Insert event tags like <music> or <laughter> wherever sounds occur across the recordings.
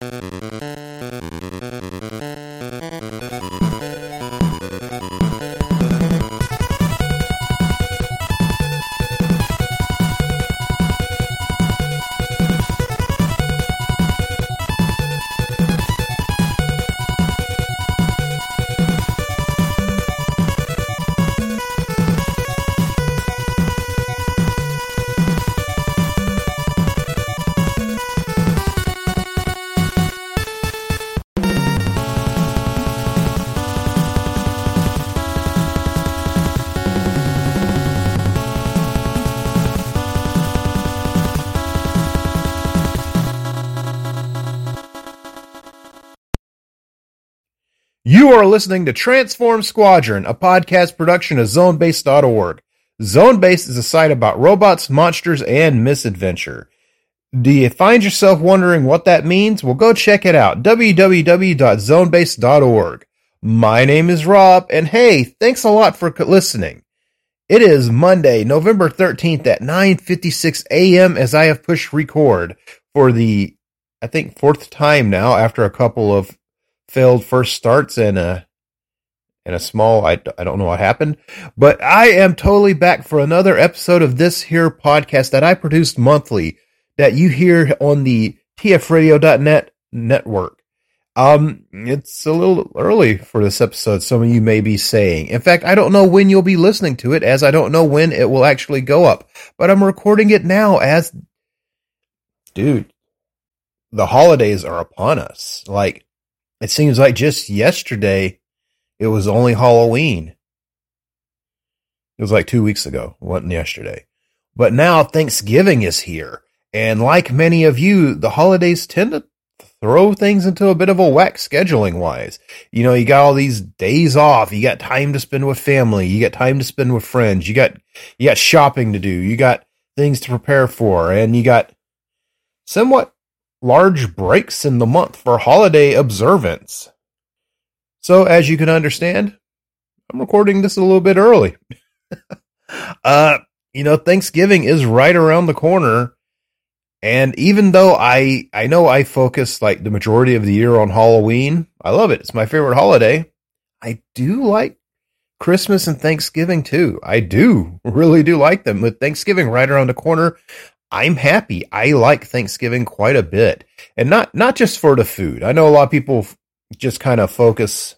Thank You are listening to Transform Squadron, a podcast production of ZoneBase.org. ZoneBase is a site about robots, monsters, and misadventure. Do you find yourself wondering what that means? Well, go check it out. www.zonebase.org. My name is Rob, and hey, thanks a lot for listening. It is Monday, November 13th at 9:56 a.m. as I have pushed record for the I think fourth time now after a couple of failed first starts and a and a small I, I don't know what happened but i am totally back for another episode of this here podcast that i produce monthly that you hear on the tfradio.net network. Um it's a little early for this episode some of you may be saying. In fact i don't know when you'll be listening to it as i don't know when it will actually go up but i'm recording it now as dude the holidays are upon us. Like it seems like just yesterday it was only Halloween. It was like two weeks ago, wasn't yesterday. But now Thanksgiving is here. And like many of you, the holidays tend to throw things into a bit of a whack scheduling wise. You know, you got all these days off, you got time to spend with family, you got time to spend with friends, you got you got shopping to do, you got things to prepare for, and you got somewhat large breaks in the month for holiday observance. So, as you can understand, I'm recording this a little bit early. <laughs> uh, you know, Thanksgiving is right around the corner. And even though I, I know I focus like the majority of the year on Halloween, I love it. It's my favorite holiday. I do like Christmas and Thanksgiving too. I do <laughs> really do like them. With Thanksgiving right around the corner, I'm happy. I like Thanksgiving quite a bit, and not not just for the food. I know a lot of people just kind of focus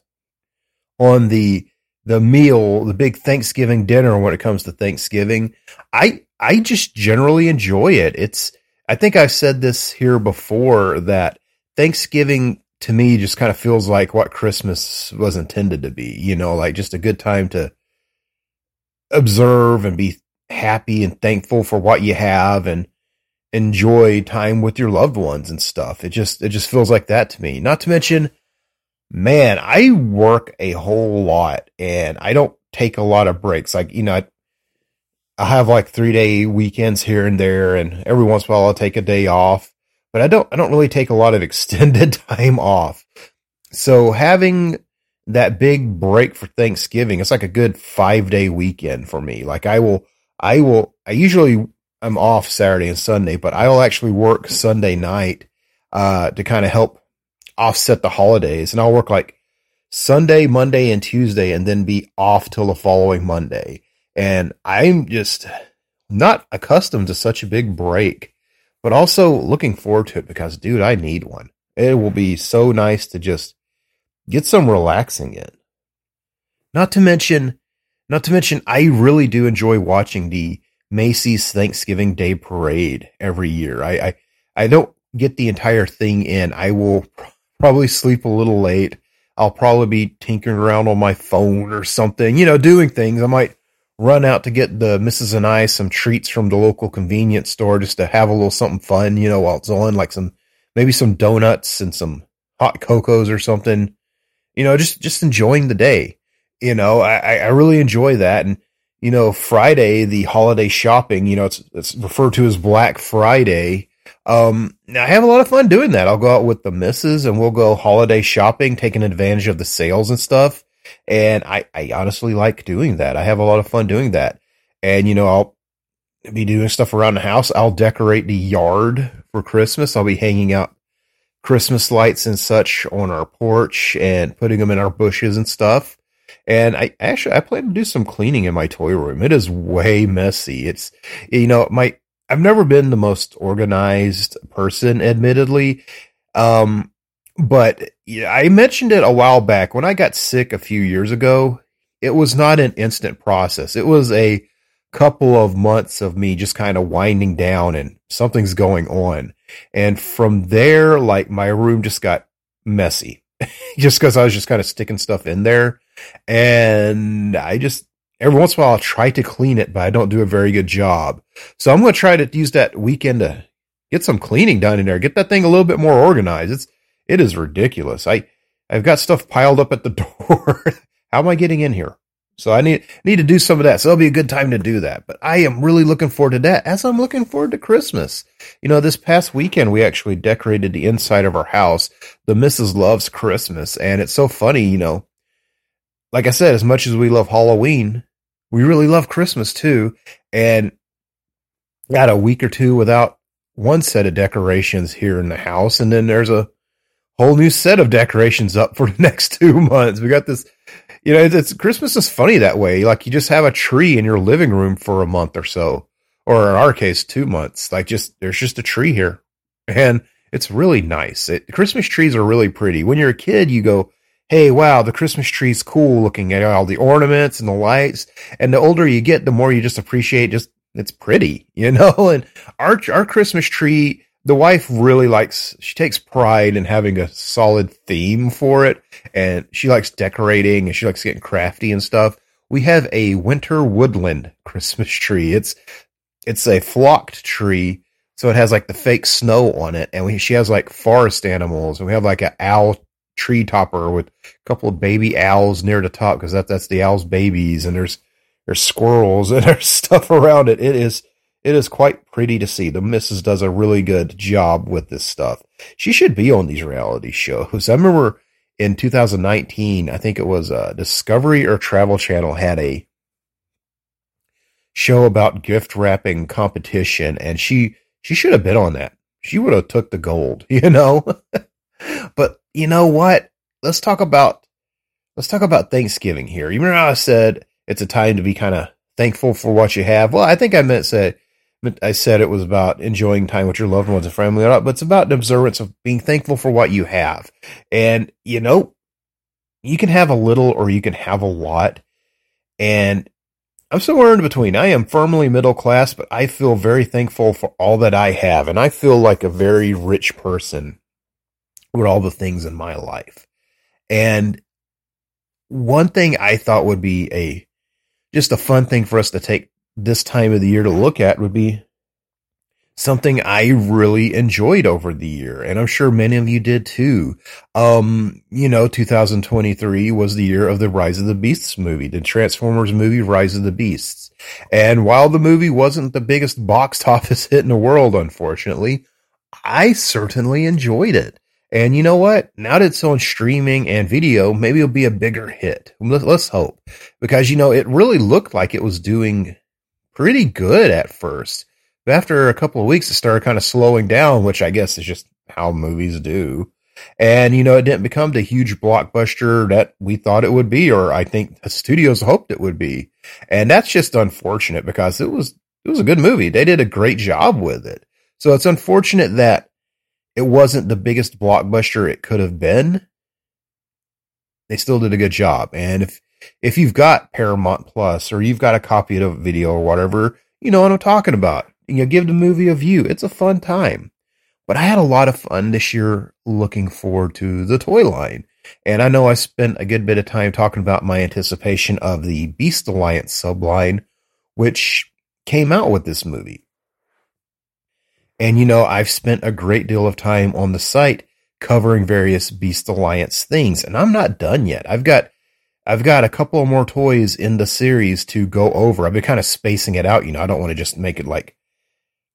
on the the meal, the big Thanksgiving dinner when it comes to Thanksgiving. I I just generally enjoy it. It's I think I've said this here before that Thanksgiving to me just kind of feels like what Christmas was intended to be, you know, like just a good time to observe and be happy and thankful for what you have and enjoy time with your loved ones and stuff. It just it just feels like that to me. Not to mention, man, I work a whole lot and I don't take a lot of breaks. Like, you know, I, have like three day weekends here and there, and every once in a while I'll take a day off. But I don't I don't really take a lot of <laughs> extended time off. So having that big break for Thanksgiving, it's like a good five day weekend for me. Like I will I will, I usually I'm off Saturday and Sunday, but I will actually work Sunday night, uh, to kind of help offset the holidays. And I'll work like Sunday, Monday, and Tuesday and then be off till the following Monday. And I'm just not accustomed to such a big break, but also looking forward to it because, dude, I need one. It will be so nice to just get some relaxing in. Not to mention, not to mention, I really do enjoy watching the Macy's Thanksgiving Day Parade every year. I, I, I don't get the entire thing in. I will <laughs> probably sleep a little late. I'll probably be tinkering around on my phone or something, you know, doing things. I might run out to get the Mrs. and I some treats from the local convenience store just to have a little something fun, you know, while it's on, like some, maybe some donuts and some hot cocos or something. You know, just just enjoying the day. You know, I, I really enjoy that. And you know, Friday, the holiday shopping, you know, it's it's referred to as Black Friday. Um, I have a lot of fun doing that. I'll go out with the misses and we'll go holiday shopping, taking advantage of the sales and stuff. And I, I honestly like doing that. I have a lot of fun doing that. And, you know, I'll be doing stuff around the house. I'll decorate the yard for Christmas. I'll be hanging out Christmas lights and such on our porch and putting them in our bushes and stuff. And I actually, I plan to do some cleaning in my toy room. It is way messy. It's, you know, my, I've never been the most organized person, admittedly. Um, but yeah, I mentioned it a while back when I got sick a few years ago. It was not an instant process. It was a couple of months of me just kind of winding down and something's going on. And from there, like my room just got messy <laughs> just because I was just kind of sticking stuff in there. And I just, every once in a while, I'll try to clean it, but I don't do a very good job. So I'm going to try to use that weekend to get some cleaning done in there, get that thing a little bit more organized. It's, it is ridiculous. I, I've got stuff piled up at the <laughs> door. How am I getting in here? So I need need to do some of that. So it'll be a good time to do that. But I am really looking forward to that as I'm looking forward to Christmas. You know, this past weekend we actually decorated the inside of our house. The Mrs. loves Christmas, and it's so funny, you know. Like I said, as much as we love Halloween, we really love Christmas too. And got a week or two without one set of decorations here in the house, and then there's a whole new set of decorations up for <laughs> the next two months. We got this you know, it's, Christmas is funny that way. Like you just have a tree in your living room for a month or so, or in our case, two months. Like just there's just a tree here, and it's really nice. It, Christmas trees are really pretty. When you're a kid, you go, "Hey, wow, the Christmas tree's cool looking at all the ornaments and the lights." And the older you get, the more you just appreciate just it's pretty, <laughs> you know. And our our Christmas tree the wife really likes she takes pride in having a solid theme for it. And she likes decorating and she likes getting crafty and stuff. We have a winter woodland <laughs> christmas tree. It's it's a flocked tree. So it has like the fake snow on it. And we, she has like forest animals. And we have like an owl tree topper with a couple of baby owls near the top because that, that's the owl's babies and there's there's squirrels <laughs> and there's stuff around it it is it is quite pretty to see. The missus does a really good job with this stuff. She should be on these reality shows. I remember in 2019, I think it was uh, Discovery or Travel Channel had a show about gift wrapping competition, and she she should have been on that. She would have took the gold, <laughs> you know. <laughs> but you know what? Let's talk about let's talk about Thanksgiving here. You remember how I said it's a time to be kind of thankful for what you have? Well, I think I meant say I said it was about enjoying time with your loved ones and family, but it's about an observance of being thankful for what you have. And, you know, you can have a little or you can have a lot. And I'm somewhere in between. I am firmly middle class, but I feel very thankful for all that I have. And I feel like a very rich person with all the things in my life. And one thing I thought would be a just a fun thing for us to take this time of the year to look at would be something I really enjoyed over the year. And I'm sure many of you did too. Um, you know, 2023 was the year of the Rise of the Beasts movie, the Transformers movie, Rise of the Beasts. And while the movie wasn't the biggest box <laughs> office hit in the world, unfortunately, I certainly enjoyed it. And you know what? Now that it's on streaming and video, maybe it'll be a bigger hit. Let's hope. Because, you know, it really looked like it was doing pretty good at first. But after a couple of weeks, it started kind of slowing down, which I guess is just how movies do. And, you know, it didn't become the huge blockbuster that we thought it would be, or I think the studios hoped it would be. And that's just unfortunate because it was, it was a good movie. They did a great job with it. So it's unfortunate that it wasn't the biggest blockbuster it could have been. They still did a good job. And if if you've got Paramount Plus or you've got a copy of the video or whatever, you know what I'm talking about. You give the movie a view. It's a fun time. But I had a lot of fun this year looking forward to the toy line. And I know I spent a good bit of time talking about my anticipation of the Beast Alliance subline, which came out with this movie. And you know, I've spent a great deal of time on the site covering various Beast Alliance things. And I'm not done yet. I've got I've got a couple more toys in the series to go over. I've been kind of spacing it out. You know, I don't want to just make it like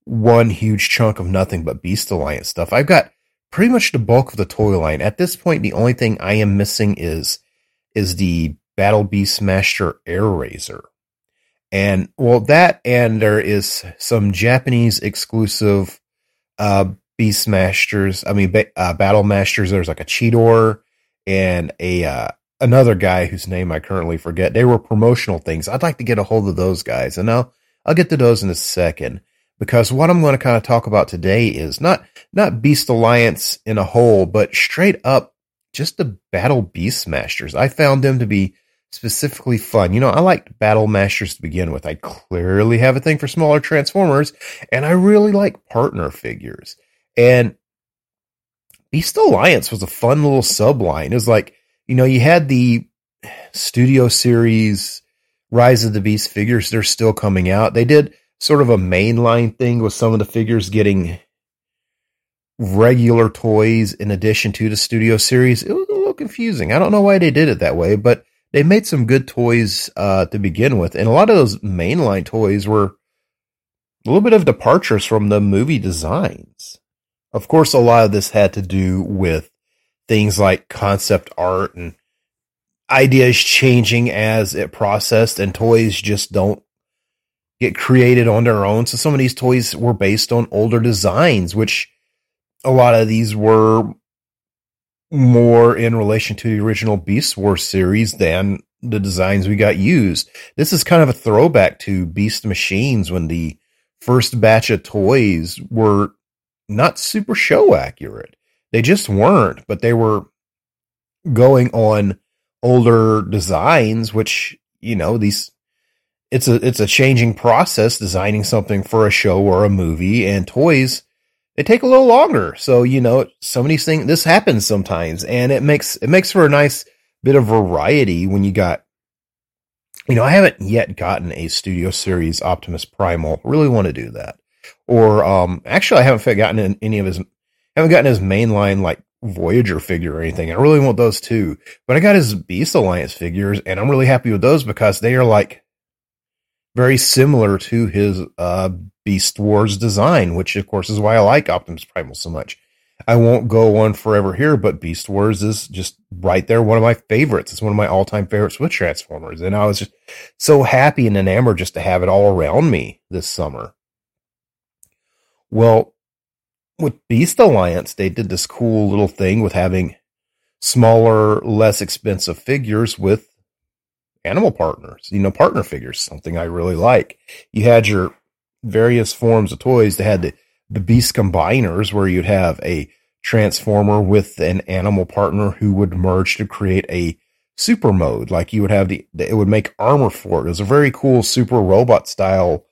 one huge chunk of nothing but Beast Alliance stuff. I've got pretty much the bulk of the toy line. At this point, the only thing I am missing is is the Battle Beastmaster Airazor. And well, that and there is some Japanese exclusive uh Beastmasters. I mean, ba- uh, Battle Masters. There's like a Cheetor and a uh, another guy whose name I currently forget. They were promotional things. I'd like to get a hold of those guys, and I'll I'll get to those in a second because what I'm going to kind of talk about today is not not Beast Alliance in a whole, but straight up just the Battle Beastmasters. I found them to be specifically fun. You know, I liked Battle Masters to begin with. I clearly have a thing for smaller Transformers, and I really like partner figures. And Beast Alliance was a fun little subline. It was like, you know, you had the studio series Rise of the Beast figures, they're still coming out. They did sort of a mainline thing with some of the figures getting regular toys in addition to the studio series. It was a little confusing. I don't know why they did it that way, but they made some good toys uh, to begin with. And a lot of those mainline toys were a little bit of departures from the movie designs. Of course, a lot of this had to do with things like concept art and ideas changing as it processed and toys just don't get created on their own. So some of these toys were based on older designs, which a lot of these were more in relation to the original Beast Wars series than the designs we got used. This is kind of a throwback to Beast Machines when the first batch of toys were not super show accurate. They just weren't, but they were going on older designs, which, you know, these it's a it's a changing process designing something for a show or a movie and toys they take a little longer so you know of these things this happens sometimes and it makes it makes for a nice bit of variety when you got you know i haven't yet gotten a studio series optimus primal really want to do that or um actually i haven't gotten any of his haven't gotten his mainline like Voyager figure or anything. I really want those too. But I got his Beast Alliance figures and I'm really happy with those because they are like very similar to his uh, Beast Wars design, which of course is why I like Optimus Primal so much. I won't go on forever here, but Beast Wars is just right there, one of my favorites. It's one of my all time favorites with Transformers. And I was just so happy and enamored just to have it all around me this summer. Well, with Beast Alliance, they did this cool little thing with having smaller, less expensive figures with animal partners, you know, partner figures, something I really like. You had your various forms of toys. They had the, the beast combiners where you'd have a transformer with an animal partner who would merge to create a super mode. Like you would have the, it would make armor for it. It was a very cool super robot style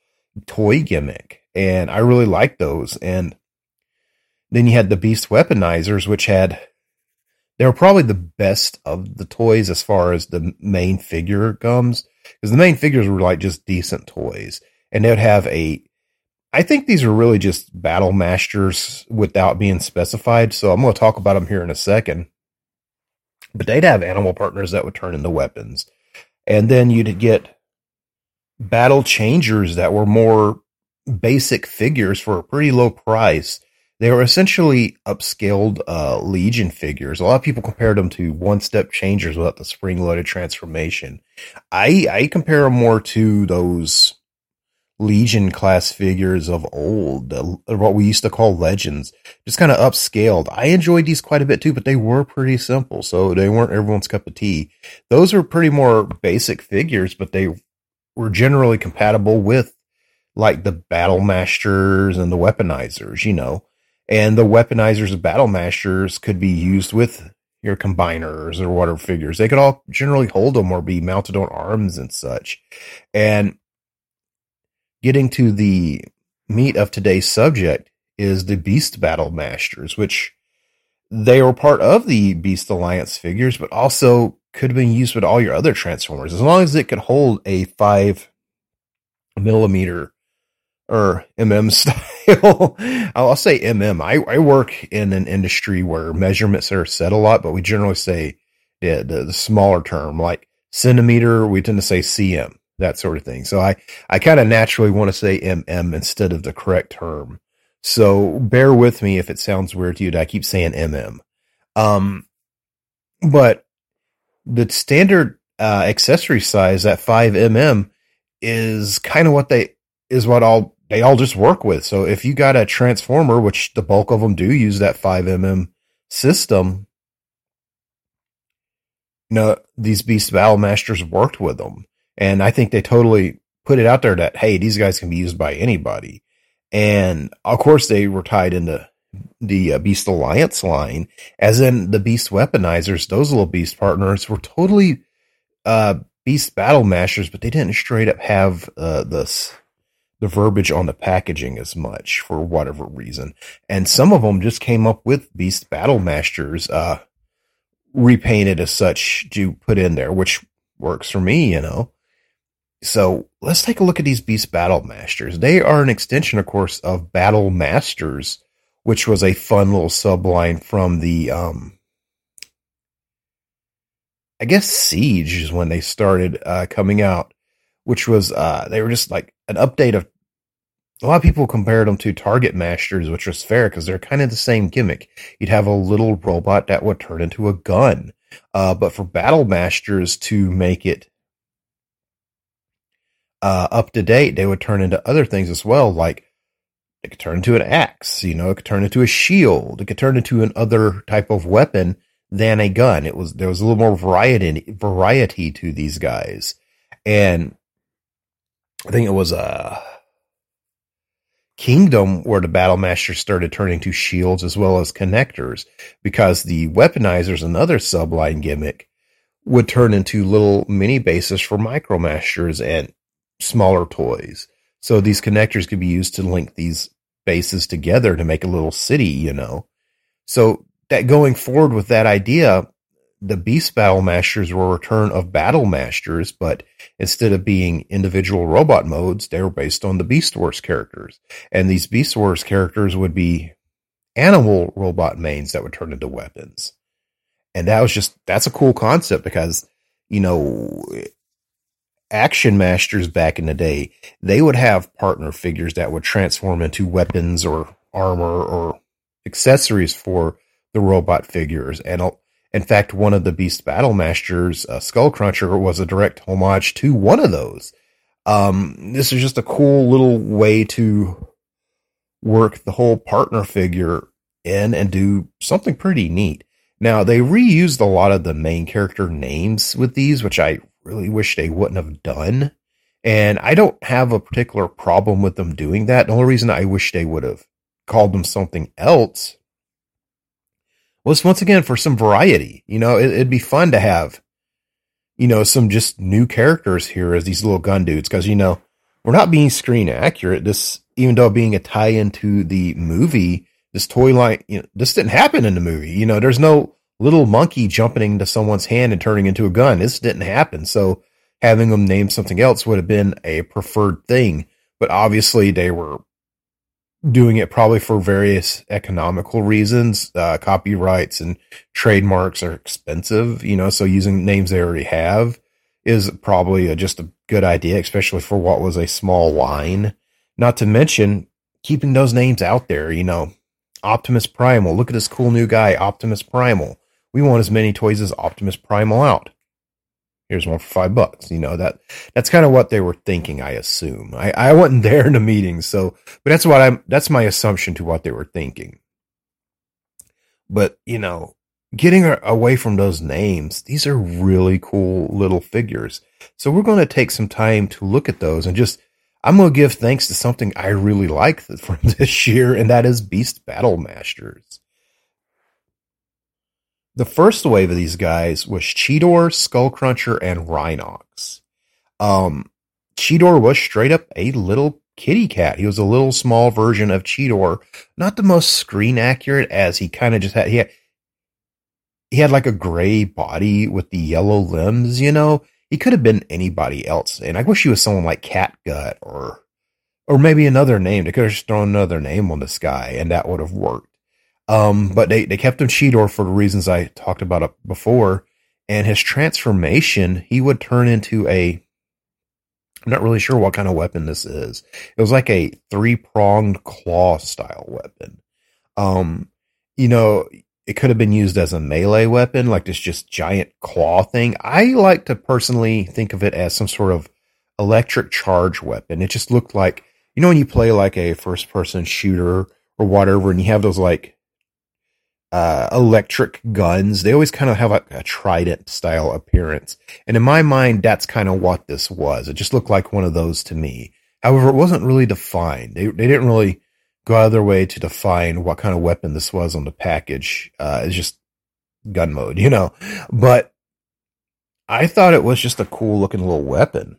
toy gimmick. And I really liked those. And then you had the beast weaponizers, which had they were probably the best of the toys as far as the main figure comes because the main figures were like just decent toys and they would have a I think these are really just battle masters without being specified. So I'm going to talk about them here in a second. But they'd have animal partners that would turn into weapons. And then you'd get battle changers that were more basic figures for a pretty low price they were essentially upscaled uh, Legion figures. A lot of people compared them to one step changers without the spring loaded transformation. I I compare them more to those Legion class figures of old, what we used to call legends, just kind of upscaled. I enjoyed these quite a bit too, but they were pretty simple, so they weren't everyone's cup of tea. Those are pretty more basic figures, but they were generally compatible with like the battle masters and the weaponizers, you know and the weaponizers of battle masters could be used with your combiners or whatever figures. They could all generally hold them or be mounted on arms and such. And getting to the meat of today's subject is the Beast Battle Masters, which they were part of the Beast Alliance figures, but also could have been used with all your other Transformers as long as it could hold a five millimeter or mm style <laughs> I'll, say mm. I, I work in an industry where measurements are set a lot, but we generally say the, the, the smaller term like centimeter. We tend to say cm, that sort of thing. So I, I kind of naturally want to say mm instead of the correct term. So bear with me if it sounds weird to you. That I keep saying mm. Um, but the standard uh, accessory size at 5 mm is kind of what they is what all they all just work with. So if you got a transformer, which the bulk of them do use that 5 mm system, you know, these Beast Battle Masters worked with them. And I think they totally put it out there that, hey, these guys can be used by anybody. And of course, they were tied into the uh, Beast Alliance line, as in the Beast Weaponizers. Those little Beast partners were totally uh, Beast Battle Masters, but they didn't straight up have uh, this the verbiage on the packaging as much for whatever reason. And some of them just came up with Beast Battle Masters, uh, repainted as such to put in there, which works for me, you know. So let's take a look at these Beast Battle Masters. They are an extension, of course, of Battle Masters, which was a fun little subline from the, um, I guess Siege is when they started, uh, coming out, which was, uh, they were just like an update of a lot of people compared them to Target Masters, which was fair because they're kind of the same gimmick. You'd have a little robot that would turn into a gun. Uh, but for Battle Masters to make it uh, up to date, they would turn into other things as well, like it could turn into an axe, you know, it could turn into a shield, it could turn into an other type of weapon than a gun. It was there was a little more variety variety to these guys, and I think it was a uh, Kingdom where the Battle Masters started turning to shields as well as connectors because the weaponizers, another subline gimmick, would turn into little mini bases for Micromasters and smaller toys. So these connectors could be used to link these bases together to make a little city, you know. So that going forward with that idea, the Beast Battle Masters were a return of Battle Masters, but instead of being individual robot modes, they were based on the Beast Wars characters. And these Beast Wars characters would be animal robot mains that would turn into weapons. And that was just, that's a cool concept because, you know, action masters back in the day, they would have partner figures that would transform into weapons or armor or accessories for the robot figures. And in fact, one of the Beast Battle Masters, uh, Skull Cruncher, was a direct homage to one of those. Um, this is just a cool little way to work the whole partner figure in and do something pretty neat. Now, they reused a lot of the main character names with these, which I really wish they wouldn't have done. And I don't have a particular problem with them doing that. The only reason I wish they would have called them something else was once again for some variety. You know, it, would be fun to have, you know, some just new characters here as these little gun dudes. Cause, you know, we're not being screen accurate. This, even though being a tie into the movie, this toy line, you know, this didn't happen in the movie. You know, there's no little monkey jumping into someone's hand and turning into a gun. This didn't happen. So having them name something else would have been a preferred thing. But obviously they were doing it probably for various economical reasons. Uh, copyrights and trademarks are expensive, you know, so using names they already have is probably a, just a good idea, especially for what was a small line. Not to mention keeping those names out there, you know, Optimus Primal. Look at this cool new guy, Optimus Primal. We want as many toys as Optimus Primal out here's one for five bucks. You know, that, that's kind of what they were thinking, I assume. I, I wasn't <laughs> there in the meeting, so, but that's what I'm, that's my assumption to what they were thinking. But, you know, getting away from those names, these are really cool little figures. So we're going to take some time to look at those and just, I'm going to give thanks to something I really like <laughs> from this year, and that is Beast Battle Masters. The first wave of these guys was Cheetor, Skullcruncher, and Rhinox. Um, Cheetor was straight up a little kitty cat. He was a little small version of Cheetor, not the most screen accurate as he kind of just had, he had, he had like a gray body with the yellow limbs, you know, he could have been anybody else. And I wish he was someone like Catgut or, or maybe another name. They could have just thrown another name on this guy, and that would have worked. Um, but they, they kept him Cheetor for the reasons I talked about before. And his transformation, he would turn into a. I'm not really sure what kind of weapon this is. It was like a three pronged claw style weapon. Um, you know, it could have been used as a melee weapon, like this just giant claw thing. I like to personally think of it as some sort of electric charge weapon. It just looked like, you know, when you play like a first person shooter or whatever, and you have those like uh, electric guns, they always kind of have a, a trident style appearance. And in my mind, that's kind of what this was. It just looked like one of those to me. However, it wasn't really defined. They, they didn't really go out of their way to define what kind of weapon this was on the package. Uh, it's just gun mode, <laughs> you know. But I thought it was just a cool looking little weapon.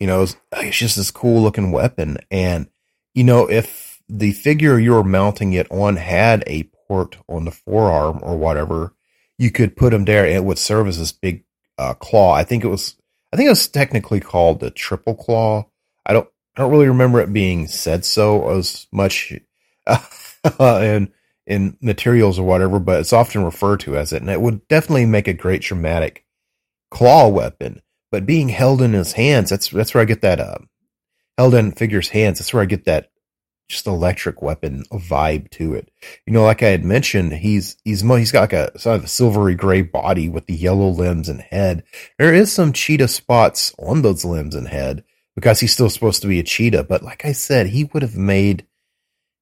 You know, it's, it's just this cool looking weapon. And, you know, if the figure you're mounting it on had a on the forearm or whatever, you could put them there and it would serve as this big uh, claw. I think it was, I think it was technically called the triple claw. I don't, I don't really remember it being said so as much <laughs> in in materials or whatever, but it's often referred to as it, and it would definitely make a great dramatic claw weapon. But being held in his hands, that's that's where I get that uh, held in figure's hands. That's where I get that just electric weapon vibe to it. You know, like I had mentioned, he's he's he's got like a sort of a silvery gray body with the yellow limbs and head. There is some cheetah spots on those limbs and head, because he's still supposed to be a cheetah. But like I said, he would have made,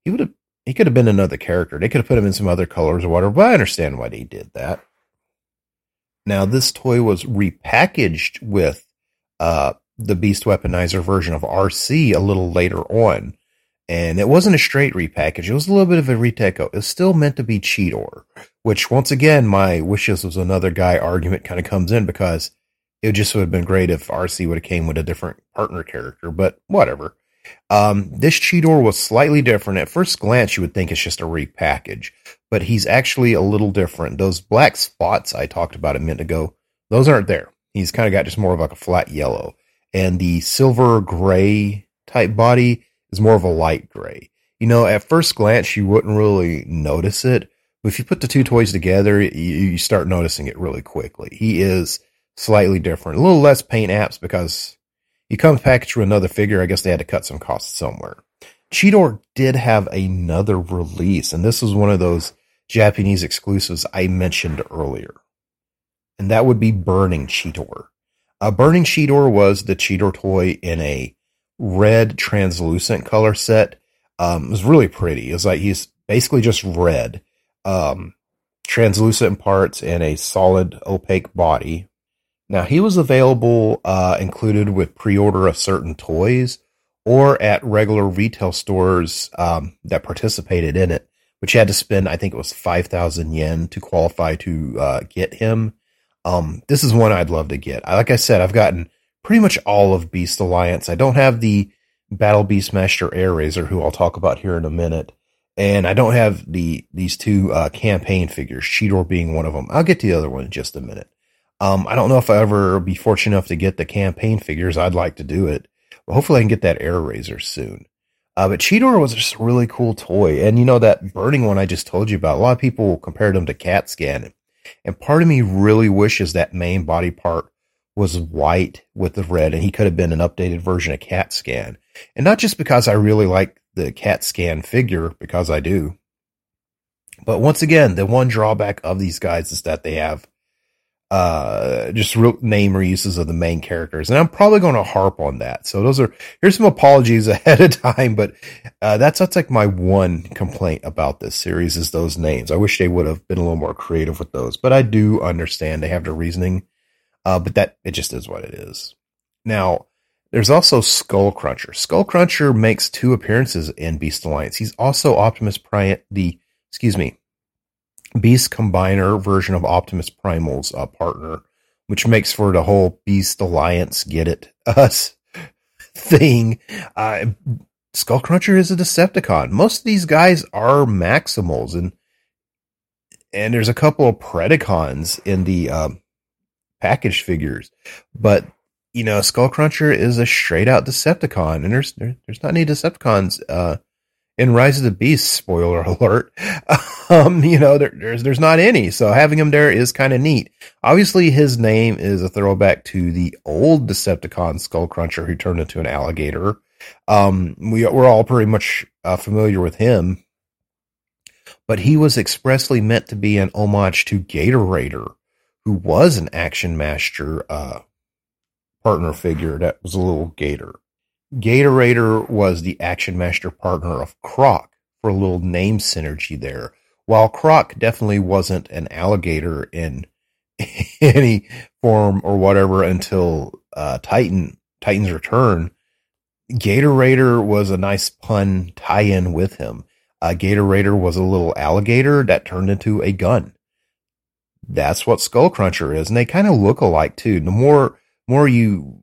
he would have, he could have been another character. They could have put him in some other colors or whatever, but I understand why they did that. Now, this toy was repackaged with uh, the Beast Weaponizer version of Arcee a little later on. And it wasn't a straight repackage. It was a little bit of a retake. It was still meant to be Cheetor, which once again, my wishes was another guy argument kind of comes in because it just would have been great if Arcee would have came with a different partner character, but whatever. Um, this Cheetor was slightly different. At first glance, you would think it's just a repackage, but he's actually a little different. Those black spots I talked about a minute ago, those aren't there. He's kind of got just more of like a flat yellow. And the silver gray type body is more of a light gray. You know, at first glance, you wouldn't really notice it, but if you put the two toys together, you, you start noticing it really quickly. He is slightly different. A little less paint apps because he comes packaged with another figure. I guess they had to cut some costs somewhere. Cheetor did have another release, and this was one of those Japanese exclusives I mentioned earlier. And that would be Burning Cheetor. A Burning Cheetor was the Cheetor toy in a red translucent color set. Um, it was really pretty. It was like he's basically just red, um, translucent parts and a solid opaque body now, he was available uh, included with pre order of certain toys or at regular retail stores um, that participated in it, which had to spend, I think it was 5,000 yen to qualify to uh, get him. Um, this is one I'd love to get. Like I said, I've gotten pretty much all of Beast Alliance. I don't have the Battle beast Beastmaster Airazor, who I'll talk about here in a minute. And I don't have the these two uh, campaign figures, Cheetor being one of them. I'll get to the other one in just a minute. Um, I don't know if I ever be fortunate enough to get the campaign figures. I'd like to do it, but hopefully I can get that Airazor soon. Uh, but Cheetor was just a really cool toy. And you know, that burning one I just told you about, a lot of people compared them to CAT scan. And part of me really wishes that main body part was white with the red and he could have been an updated version of CAT scan. And not just because I really like the CAT scan figure, because I do. But once again, the one drawback of these guys is that they have uh, just real name reuses of the main characters. And I'm probably going to harp on that. So those are, here's some apologies <laughs> ahead of time, but, uh, that's, that's like my one complaint about this series is those names. I wish they would have been a little more creative with those, but I do understand they have their reasoning. Uh, but that, it just is what it is. Now, there's also Skull Cruncher. Skull Cruncher makes two appearances in Beast Alliance. He's also Optimus Prime, the, excuse me, Beast Combiner version of Optimus Primal's uh, partner, which makes for the whole Beast Alliance get it <laughs> us thing. Uh, Skullcruncher is a Decepticon. Most of these guys are Maximals, and and there's a couple of Predacons in the um, package figures, but you know, Skullcruncher is a straight out Decepticon, and there's there, there's not any Decepticons uh, in Rise of the Beast. Spoiler <laughs> alert. um, you know, there, there's there's not any, so having him there is kind of neat. Obviously, his name is a throwback to the old Decepticon Skullcruncher who turned into an alligator. Um, we we're all pretty much uh, familiar with him, but he was expressly meant to be an homage to Gator Raider, who was an Action Master uh, partner figure that was a little gator. Gator Raider was the Action Master partner of Croc for a little name synergy there. While Croc definitely wasn't an alligator in <laughs> any form or whatever until uh, Titan Titan's return, Gator Raider was a nice pun tie-in with him. Uh, Gator Raider was a little alligator that turned into a gun. That's what Skullcruncher is, and they kind of look alike too. The more more you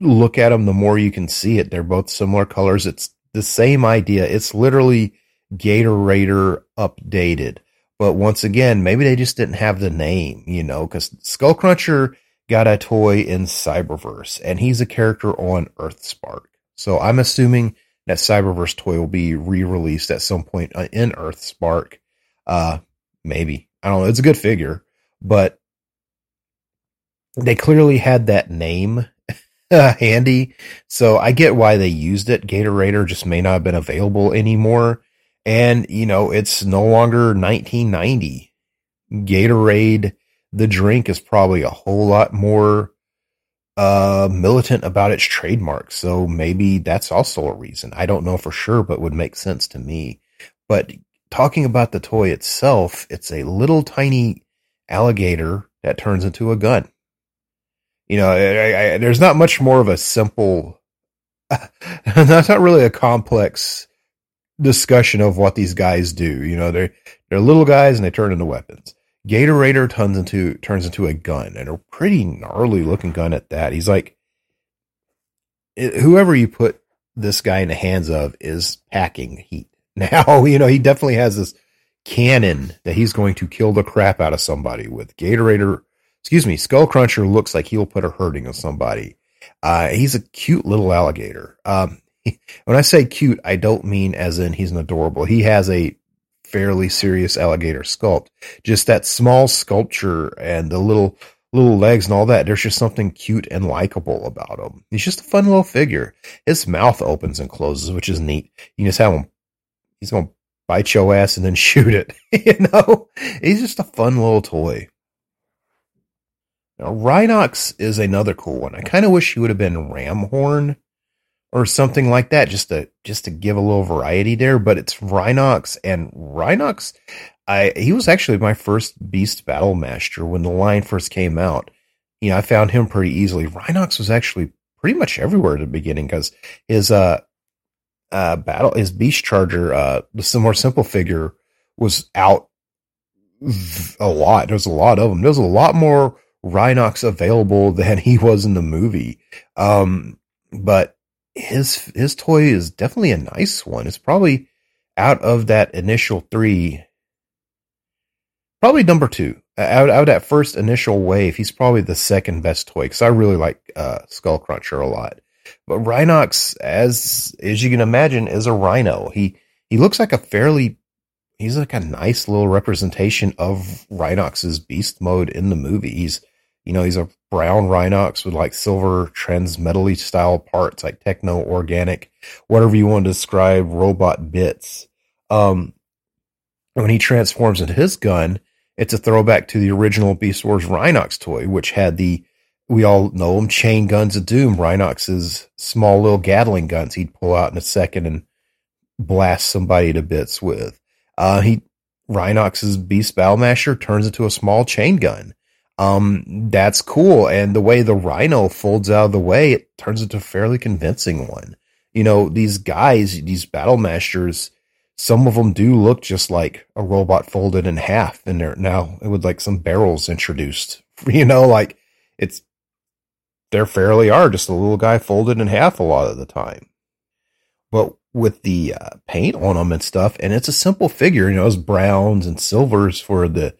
look at them, the more you can see it. They're both similar colors. It's the same idea. It's literally Gator Raider updated. But once again, maybe they just didn't have the name, you know, because Skullcruncher got a toy in Cyberverse and he's a character on Earthspark. So I'm assuming that Cyberverse toy will be re-released at some point uh, in Earthspark. Uh, maybe. I don't know. It's a good figure, but they clearly had that name <laughs> handy. So I get why they used it. Gator Raider just may not have been available anymore. And, you know, it's no longer 1990. Gatorade, the drink is probably a whole lot more uh militant about its trademark. So maybe that's also a reason. I don't know for sure, but would make sense to me. But talking about the toy itself, it's a little tiny alligator that turns into a gun you know, I, I, there's not much more of a simple, <laughs> that's not really a complex discussion of what these guys do. You know, they're, they're little guys and they turn into weapons. Gator Raider turns into, turns into a gun and a pretty gnarly looking gun at that. He's like, whoever you put this guy in the hands of is packing heat. Now, <laughs> you know, he definitely has this cannon that he's going to kill the crap out of somebody with. Gatorator, excuse me, Skullcruncher looks like he'll put a hurting on somebody. Uh, he's a cute little alligator. Um, <laughs> when I say cute, I don't mean as in he's an adorable. He has a fairly serious alligator sculpt. Just that small sculpture and the little little legs and all that. There's just something cute and likable about him. He's just a fun little figure. His mouth opens and closes, which is neat. You just have him. He's gonna bite your ass and then <laughs> shoot it. <laughs> you know, he's just a fun little toy. Now, Rhinox is another cool one. I kind of wish he would have been Ramhorn or something like that, just to just to give a little variety there. But it's Rhinox and Rhinox. I he was actually my first Beast Battle Master when the line first came out. You know, I found him pretty easily. Rhinox was actually pretty much everywhere at the beginning because his uh uh battle his Beast Charger uh the more simple figure was out a lot. There's a lot of them. There's a lot more Rhinox available than <laughs> he was in the movie. Um, but his his toy is definitely a nice one. It's probably out of that initial three, probably number two. Out, out of that first initial wave, he's probably the second best toy because I really like uh, Skullcruncher a lot. But Rhinox, as as you can imagine, is a rhino. He he looks like a fairly he's like a nice little representation of Rhinox's beast mode in the movie. He's you know, he's a brown Rhinox with like silver transmetally style parts, like techno organic, whatever you want to describe, robot bits. Um, when he transforms into his gun, it's a throwback to the original Beast Wars Rhinox toy, which had the, we all know them, chain guns of doom, Rhinox's small little Gatling guns he'd pull out in a second and blast somebody to bits with. Uh, he, Rhinox's Beast Battlemaster turns into a small chain gun um, that's cool. And the way the rhino folds out of the way, it turns into a fairly convincing one. You know, these guys, these battle masters, some of them do look just like a robot folded in half and they're now with like some barrels introduced, <laughs> you know, like it's, they're fairly are just a little guy folded in half a lot of the time. But with the uh, paint on them and stuff, and it's a simple figure, you know, it's browns and silvers for the,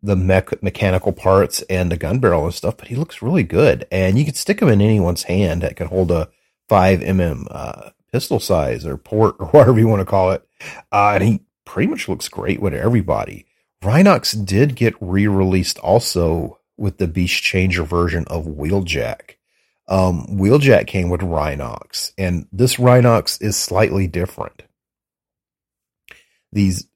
the mech- mechanical parts and the gun barrel and stuff, but he looks really good. And you can stick him in anyone's hand that can hold a 5 mm uh, pistol size or port or <laughs> whatever you want to call it. Uh, and he pretty much looks great with everybody. Rhinox did get re released also with the Beast Changer version of Wheeljack. Um, Wheeljack came with Rhinox, and this Rhinox is slightly different. These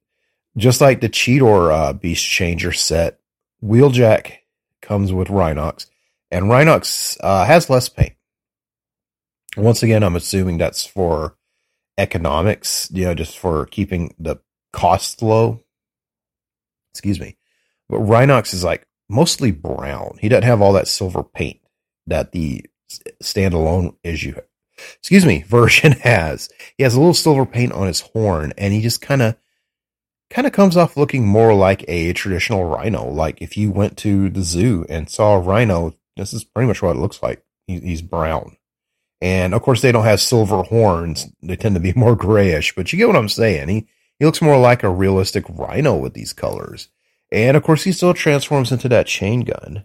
just like the Cheetor uh, Beast Changer set, Wheeljack comes with Rhinox, and Rhinox uh, has less paint. Once again, I'm assuming that's for economics, you know, just for keeping the cost low. Excuse me. But Rhinox is like mostly brown. He doesn't have all that silver paint that the standalone issue, excuse me, <laughs> version has. He has a little silver paint on his horn, and he just kind of kind of comes off looking more like a traditional rhino. Like if you went to the zoo and saw a rhino, this is pretty much what it looks like. He, he's brown. And of course, they don't have silver horns. They tend to be <laughs> more grayish, but you get what I'm saying. He, he looks more like a realistic rhino with these colors. And of course, he still transforms into that chain gun.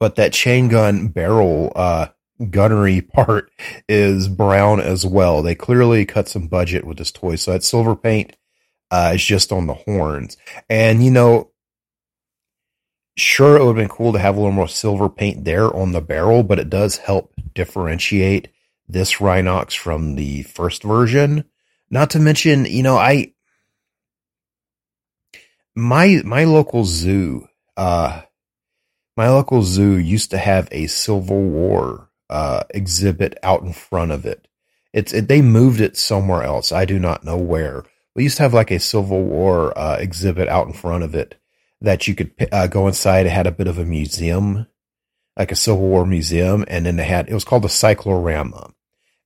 But that chain gun barrel, uh, gunnery <laughs> part is brown as well. They clearly cut some budget with this toy. So that silver paint uh, is just on the horns. And, you know, sure, it would have been cool to have a little more silver paint there on the barrel, but it does help differentiate this Rhinox from the first version. Not to mention, you know, I, my, my local zoo, uh, my local zoo used to have a Civil War, uh, exhibit out in front of it. It's, it, they moved it somewhere else. I do not know where, we used to have like a Civil War uh, exhibit out in front of it that you could uh, go inside. It had a bit of a museum, like a Civil War museum, and then they had it was called the Cyclorama,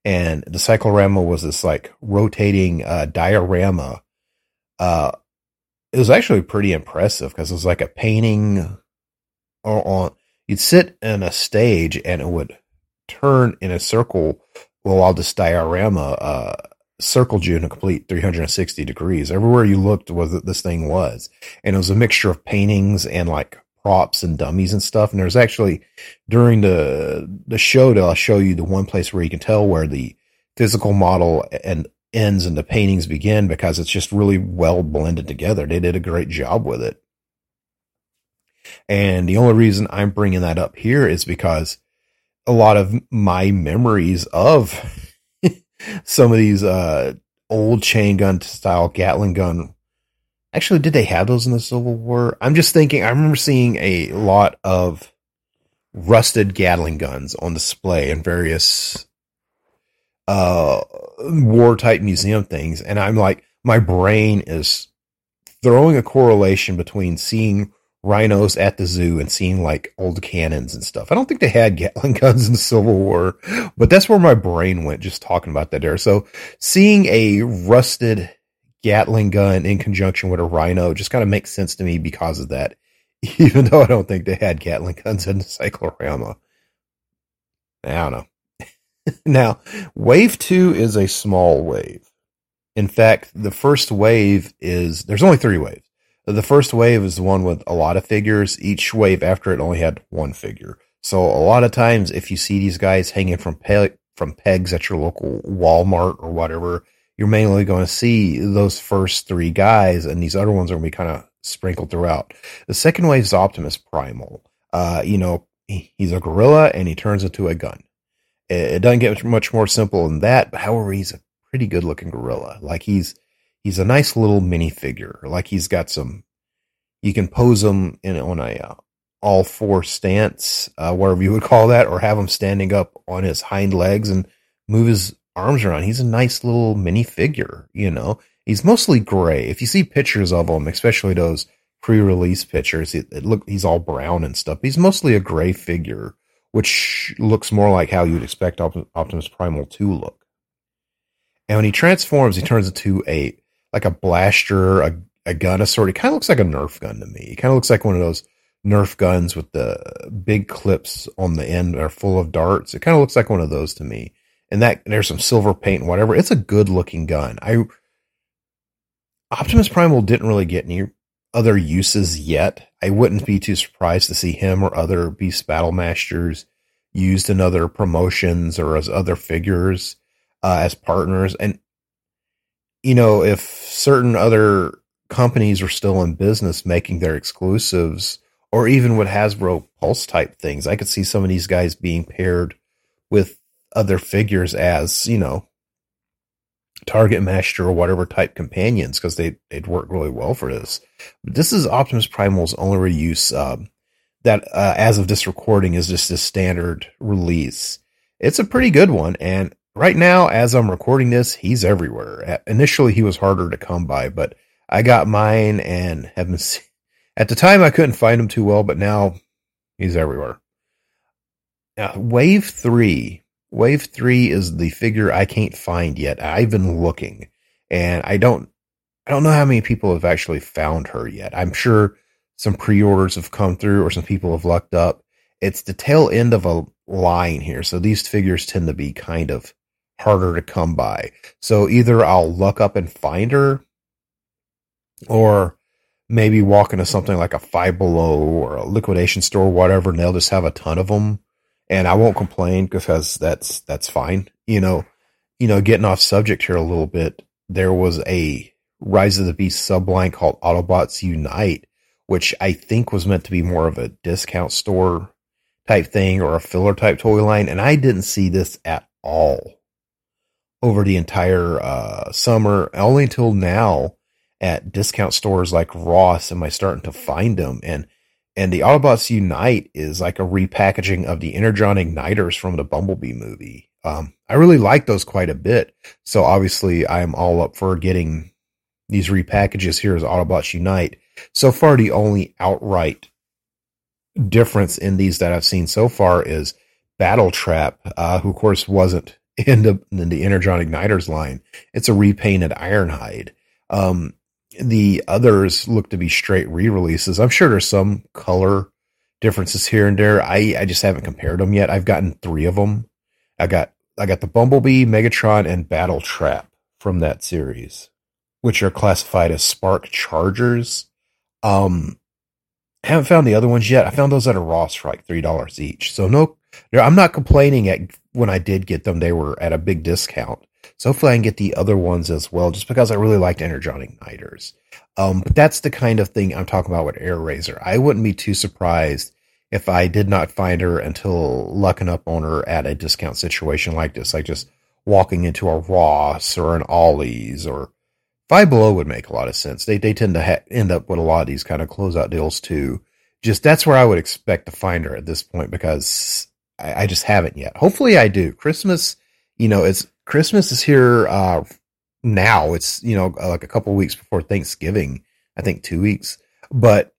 and the Cyclorama was this like rotating uh, diorama. Uh, it was actually pretty impressive because it was like a painting on. You'd sit in a stage and it would turn in a circle well while this diorama uh, circled you in a complete 360 degrees. Everywhere you looked was that this thing was. And it was a mixture of paintings and like props and dummies and stuff. And there's actually during the the show that I'll show you the one place where you can tell where the physical model and ends and the paintings begin because it's just really well blended together. They did a great job with it. And the only reason I'm bringing that up here is because a lot of my memories of <laughs> some of these uh, old chain gun style Gatling gun. Actually, did they have those in the Civil War? I'm just thinking. I remember seeing a lot of rusted Gatling guns on display in various uh, war type museum things, and I'm like, my brain is throwing a correlation between seeing rhinos at the zoo and seeing like old cannons and stuff. I don't think they had <laughs> Gatling guns in the Civil War, but that's where my brain went just talking about that there. So seeing a rusted Gatling gun in conjunction with a rhino just kind of makes sense to me because of that, <laughs> even though I don't think they had Gatling guns in the cyclorama. I don't know. <laughs> now, wave two is a small wave. In fact, the first wave is, there's only three waves. The first wave is the one with a lot of figures. Each wave after it only had one figure. So a lot of times, if you see these guys hanging from pe- from pegs at your local Walmart or whatever, you're mainly going to see those first three guys, and these other ones are going to be kind of sprinkled throughout. The second wave is Optimus Primal. Uh, you know, he's a gorilla and he turns into a gun. It, it doesn't get much more simple than that, but however, he's a pretty good looking gorilla. Like he's he's a nice little mini figure. Like he's got some, you can pose him in on a uh, all four stance, uh, whatever you would call that, or have him standing up on his hind legs and move his arms around. He's a nice little mini figure, you know. He's mostly gray. If you see pictures of him, especially those pre-release pictures, it, it look he's all brown and stuff. He's mostly a gray figure, which looks more like how you'd expect Optimus Primal to look. And when he transforms, he turns into a like a blaster, a, a gun of sort. It kind of looks like a Nerf gun to me. It kind of looks like one of those Nerf guns with the big clips on the end are full of darts. It kind of looks like one of those to me. And that there's some silver paint and whatever. It's a good looking gun. I Optimus Primal didn't really get any other uses yet. I wouldn't be too surprised to see him or other Beast Battle Masters used in other promotions or as other figures uh, as partners. And, you know, if certain other companies are still in business making their exclusives or even with Hasbro Pulse type things, I could see some of these guys being paired with other figures as, you know, target master or whatever type companions because they, they'd work really well for this. This is Optimus Primal's only reuse um, that, uh, as of this recording, is just a standard release. It's a pretty good one. And right now, as I'm recording this, he's everywhere. Initially, he was harder to come by, but I got mine and have been. At the time, I couldn't find him too well, but now he's everywhere. Now, Wave 3 Wave three is the figure I can't find yet. I've been looking and I don't, I don't know how many people have actually found her yet. I'm sure some pre-orders have come through or some people have lucked up. It's the tail end of a line here. So these figures tend to be kind of harder to come by. So either I'll luck up and find her or maybe walk into something like a Five Below or a liquidation store, or whatever, and they'll just have a ton of them and I won't complain because that's that's fine. You know, you know, getting off subject here a little bit. There was a Rise of the Beast subline called Autobots Unite, which I think was meant to be more of a discount store type thing or a filler type toy line, and I didn't see this at all over the entire uh, summer. Only until now at discount stores like Ross am I starting to find them, and and the Autobots Unite is like a repackaging of the Energon Igniters from the Bumblebee movie. Um, I really like those quite a bit. So obviously I'm all up for getting these repackages here as Autobots Unite. So far, the only outright difference in these that I've seen so far is Battle Trap, uh, who of course wasn't <laughs> in the, in the Energon Igniters line. It's a repainted Ironhide. Um, the others look to be straight re-releases. I'm sure there's some color differences here and there. I, I just haven't compared them yet. I've gotten three of them. I got I got the Bumblebee, Megatron, and Battle Trap from that series, which are classified as Spark Chargers. Um, haven't found the other ones yet. I found those at a Ross for like three dollars each. So no, I'm not complaining at when I did get them. They were at a big discount. So hopefully I can get the other ones as well, just because I really liked Energon Igniters. Um, but that's the kind of thing I'm talking about with Airazor. I wouldn't be too surprised if I did not find her until lucking up on her at a discount situation like this, like just walking into a Ross or an Ollie's or Five Below would make a lot of sense. They they tend to ha- end up with a lot of these kind of closeout deals too. Just that's where I would expect to find her at this point because I, I just haven't yet. Hopefully I do. Christmas, you know, it's Christmas is here uh, now. It's you know like a couple weeks before Thanksgiving. I think two weeks. But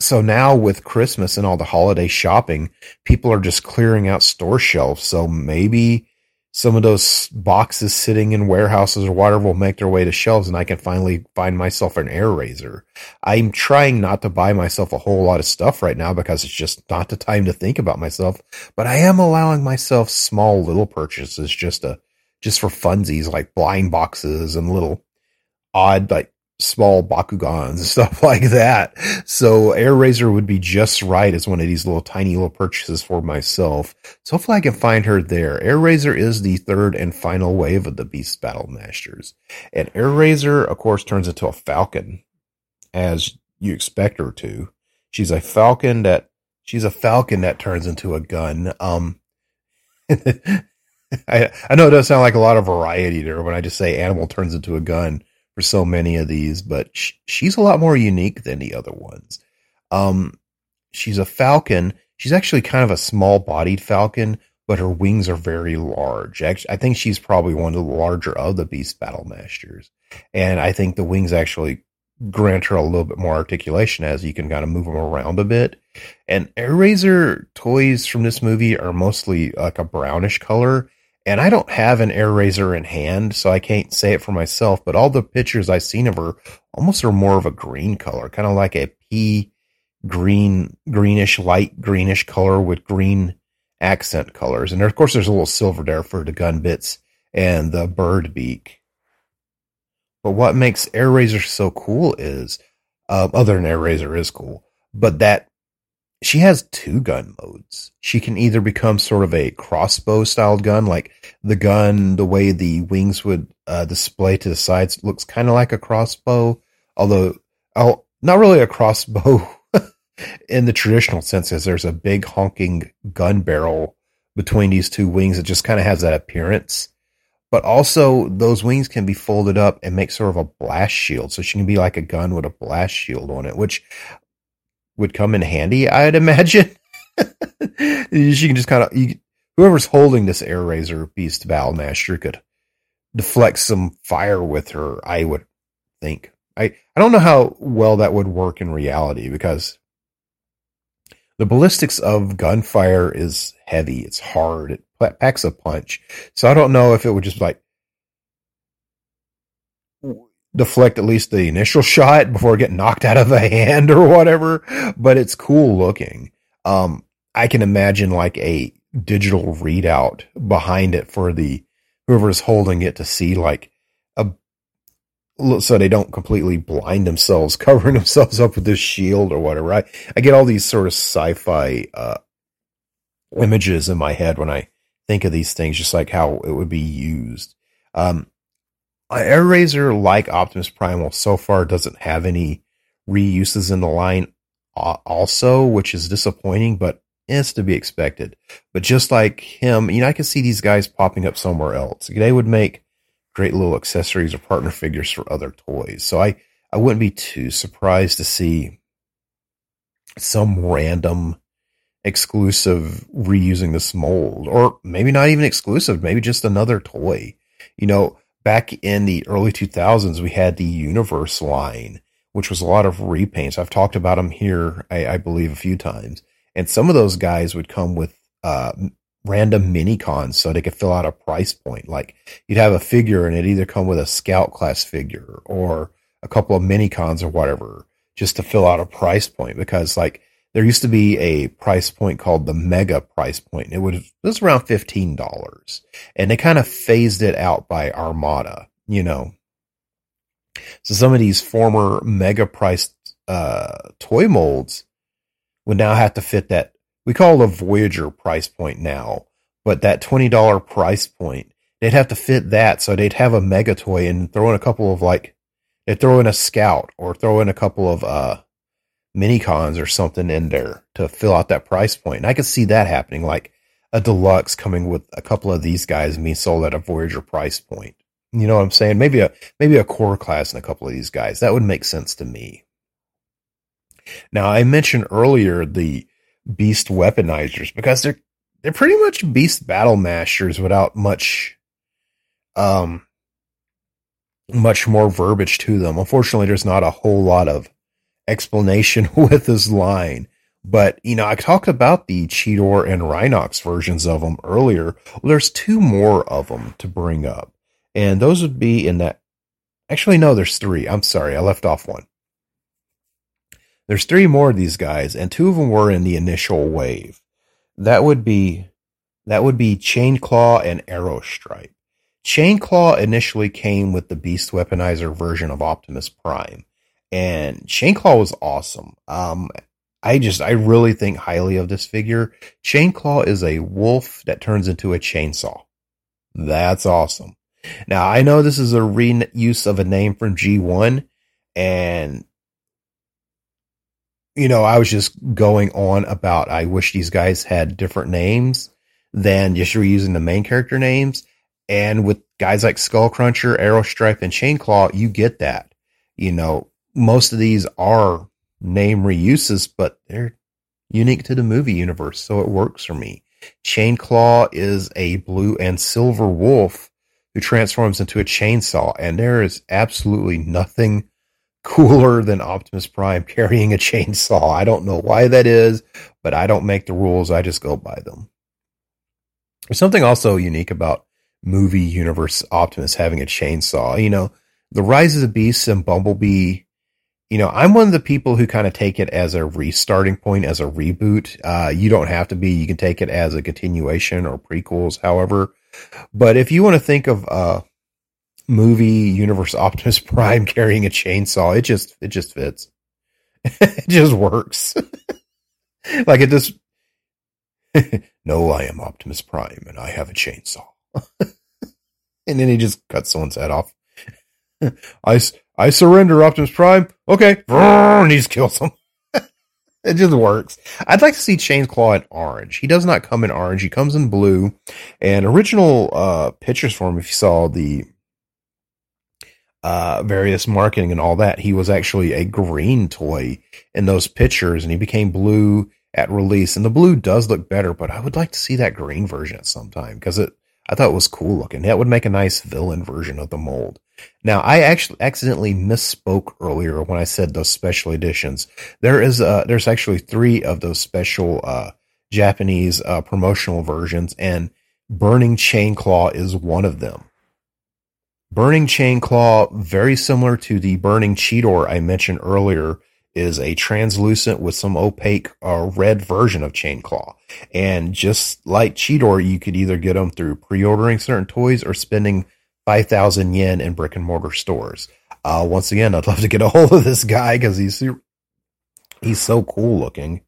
so now with Christmas and all the holiday shopping, people are just clearing out store shelves. So maybe some of those boxes sitting in warehouses or whatever will make their way to shelves and I can finally find myself an Airazor. I'm trying not to buy myself a whole lot of stuff right now because it's just not the time to think about myself, but I am allowing myself small little purchases just to just for funsies like blind boxes and little odd like small Bakugans and <laughs> stuff like that. So Airazor would be just right as one of these little tiny little purchases for myself. So hopefully I can find her there. Airazor is the third and final wave of the Beast Battle Masters. And Airazor, of course, turns into a falcon as you expect her to. She's a falcon that she's a falcon that turns into a gun. Um <laughs> I, I know it does sound like a lot of variety there when I just say animal turns into a gun for so many of these, but sh- she's a lot more unique than the other ones. Um, she's a falcon. She's actually kind of a small bodied falcon, but her wings are very large. Actually, I think she's probably one of the larger of the Beast Battle Masters. And I think the wings actually grant her a little bit more articulation as you can kind of move them around a bit. And Airazor toys from this movie are mostly like a brownish color. And I don't have an Airazor in hand, so I can't say it for myself, but all the pictures I've seen of her almost are more of a green color, kind of like a pea green, greenish, light greenish color with green accent colors. And of course, there's a little silver there for the gun bits and the bird beak. But what makes Airazor so cool is Um, other than Airazor is cool, but that she has two gun modes. She can either become sort of a crossbow styled gun, like the gun, the way the wings would uh, display to the sides looks kind of like a crossbow, although oh, not really a crossbow <laughs> in the traditional sense, as there's a big honking gun barrel between these two wings. It just kind of has that appearance. But also, those wings can be folded up and make sort of a blast shield. So she can be like a gun with a blast shield on it, which would come in handy, I'd imagine. <laughs> she can just kind of, whoever's holding this Airazor Beast Battlemaster could deflect some fire with her, I would think. I, I don't know how well that would work in reality because the ballistics of gunfire is heavy. It's hard. It packs a punch. So I don't know if it would just like deflect at least the initial shot before getting knocked out of a <laughs> hand or whatever, but it's cool looking. Um, I can imagine like a digital readout behind it for the whoever's holding it to see like a so they don't completely blind themselves, <laughs> covering themselves up with this shield or whatever. I, I get all these sort of sci-fi uh, images in my head when I think of these things, just like how it would be used. Um, Uh, Airazor, like Optimus Primal, so far doesn't have any reuses in the line, uh, also, which is disappointing, but it's to be expected. But just like him, you know, I can see these guys popping up somewhere else. They would make great little accessories or partner figures for other toys. So I, I wouldn't be too surprised to see some random exclusive reusing this mold, or maybe not even exclusive, maybe just another toy. You know, back in the early 2000s, we had the Universe line, which was a lot of repaints. I've talked about them here, I, I believe, a few times. And some of those guys would come with uh, random mini cons so they could fill out a price point. Like you'd have a figure and it'd either come with a scout class figure or a couple of mini cons or whatever just to fill out a price point because like there used to be a price point called the mega price point. It was, it was around $15 and they kind of phased it out by Armada, you know. So some of these former mega priced, uh, toy molds would now have to fit that. We call a Voyager price point now, but that $20 price point, they'd have to fit that. So they'd have a mega toy and throw in a couple of like, they'd throw in a scout or throw in a couple of, uh, mini cons or something in there to fill out that price point. And I could see that happening, like a deluxe coming with a couple of these guys being sold at a Voyager price point. You know what I'm saying? Maybe a maybe a core class and a couple of these guys. That would make sense to me. Now I mentioned earlier the beast weaponizers because they're they're pretty much beast battle masters without much um much more verbiage to them. Unfortunately, there's not a whole lot of explanation <laughs> with this line. But, you know, I talked about the Cheetor and Rhinox versions of them earlier. Well, there's two more of them to bring up. And those would be in that. Actually, no, there's three. I'm sorry. I left off one. There's three more of these guys, and two of them were in the initial wave. That would be, that would be Chain Claw and Arrow Stripe. Chain Claw initially came with the Beast Weaponizer version of Optimus Prime and Chain Claw was awesome. Um, I just, I really think highly of this figure. Chain Claw is a wolf that turns into a chainsaw. That's awesome. Now, I know this is a reuse of a name from G1, and, you know, I was just going on about I wish these guys had different names than just reusing the main character names. And with guys like Skull Cruncher, Arrow Stripe, and Chain Claw, you get that. You know, most of these are name reuses, but they're unique to the movie universe, so it works for me. Chain Claw is a blue and silver wolf who transforms into a chainsaw, and there is absolutely nothing cooler than Optimus Prime <laughs> carrying a chainsaw. I don't know why that is, but I don't make the rules, I just go by them. There's something also unique about movie universe Optimus having a chainsaw. You know, the Rise of the Beasts and Bumblebee you know, I'm one of the people who kind of take it as a restarting point, as a reboot. Uh, you don't have to be. You can take it as a continuation or prequels, however. But if you want to think of a movie universe <laughs> Optimus Prime carrying a chainsaw, it just it just fits. <laughs> it just works. <laughs> like it just. no, I am Optimus Prime, and I have a chainsaw. and then he just cuts someone's head off. I, I surrender, Optimus Prime. Okay, and he just kills him. it just works. I'd like to see Chainclaw in orange. He does not come in orange. He comes in blue. And original uh, pictures for him, if you saw the uh, various marketing and all that, he was actually a green toy in those pictures, and he became blue at release. And the blue does look better, but I would like to see that green version at some time because it I thought it was cool looking. That would make a nice villain version of the mold. Now, I actually accidentally misspoke earlier when I said those special editions. There is uh there's actually three of those special uh Japanese uh promotional versions and Burning Chain Claw is one of them. Burning Chain Claw, very similar to the Burning Cheetor I mentioned earlier, is a translucent with some opaque uh, red version of Chain Claw. And just like Cheetor, you could either get them through pre-ordering certain toys or spending 5,000 yen in brick and mortar stores. Uh, once again, I'd <laughs> love to get a hold of this guy because he's, he's so cool looking.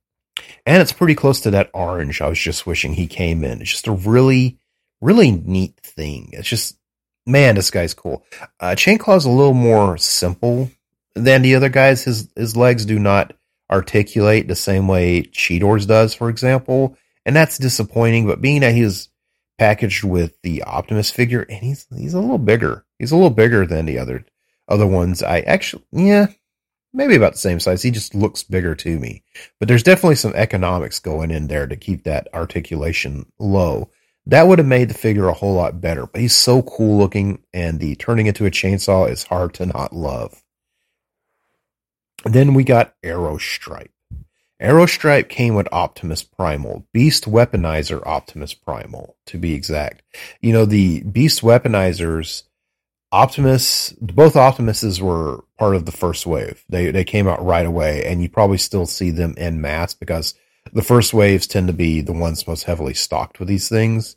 And it's pretty close to that orange I was just wishing he came in. It's just a really, really neat thing. It's just, man, this guy's cool. Uh, Chainclaw's a little more simple than the other guys. His his legs do not articulate the same way Cheetor's does, for example, and that's disappointing. But being that he's packaged with the Optimus figure, and he's he's a little bigger. He's a little bigger than the other other ones. I actually, yeah, maybe about the same size. He just looks bigger to me. But there's definitely some economics going in there to keep that articulation low. That would have made the figure a whole lot better. But he's so cool looking, and the turning into a chainsaw is hard to not love. Then we got Arrow Stripe. Arrow Stripe came with Optimus Primal, Beast Weaponizer Optimus Primal, to be exact. You know, the Beast Weaponizers, Optimus, both Optimuses were part of the first wave. They they came out right away, and you probably still see them in mass because the first waves tend to be the ones most heavily stocked with these things.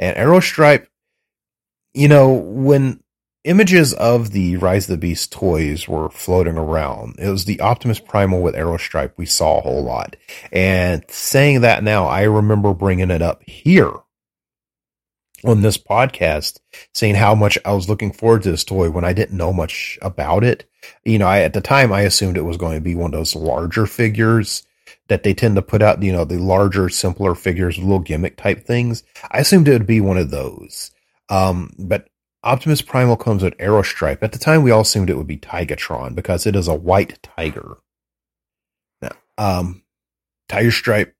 And Arrow Stripe, you know, when images of the Rise of the Beast toys were floating around. It was the Optimus Primal with Arrow Stripe we saw a whole lot. And saying that now, I remember bringing it up here on this podcast, saying how much I was looking forward to this toy when I didn't know much about it. You know, I, at the time, I assumed it was going to be one of those larger figures that they tend to put out, you know, the larger, simpler figures, little gimmick type things. I assumed it would be one of those. Um, but Optimus Primal comes with Arrow Stripe. At the time, we all assumed it would be Tigatron because it is a white tiger. Now, um, Tiger Stripe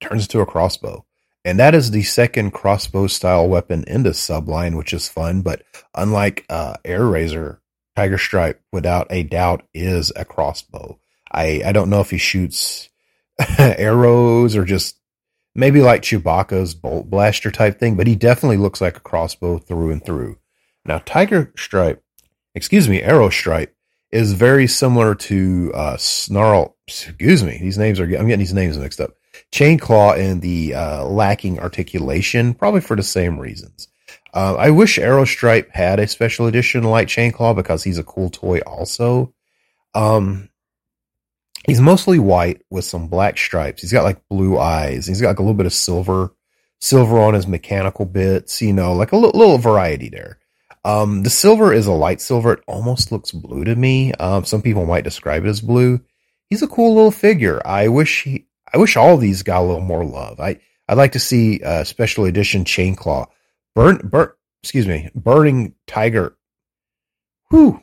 turns into a crossbow. And that is the second crossbow style weapon in this subline, which is fun. But unlike uh, Airazor, Tiger Stripe, without a doubt, is a crossbow. I, I don't know if he shoots <laughs> arrows or just maybe like Chewbacca's bolt blaster type thing, but he definitely looks like a crossbow through and through. Now, Tiger Stripe, excuse me, Arrow Stripe is very similar to uh, Snarl. Excuse me, these names are I'm getting these names mixed up. Chain Claw and the uh, lacking articulation, probably for the same reasons. Uh, I wish Arrow Stripe had a special edition like Chainclaw because he's a cool toy also. Um, He's mostly white with some black stripes. He's got like blue eyes. He's got like a little bit of silver, silver on his mechanical bits, you know, like a little, little variety there. Um, the silver is a light silver. It almost looks blue to me. Um, some people might describe it as blue. He's a cool little figure. I wish he, I wish all these got a little more love. I, I'd like to see a special edition Chainclaw. Burn, burn, excuse me, Burning Tiger. Whew.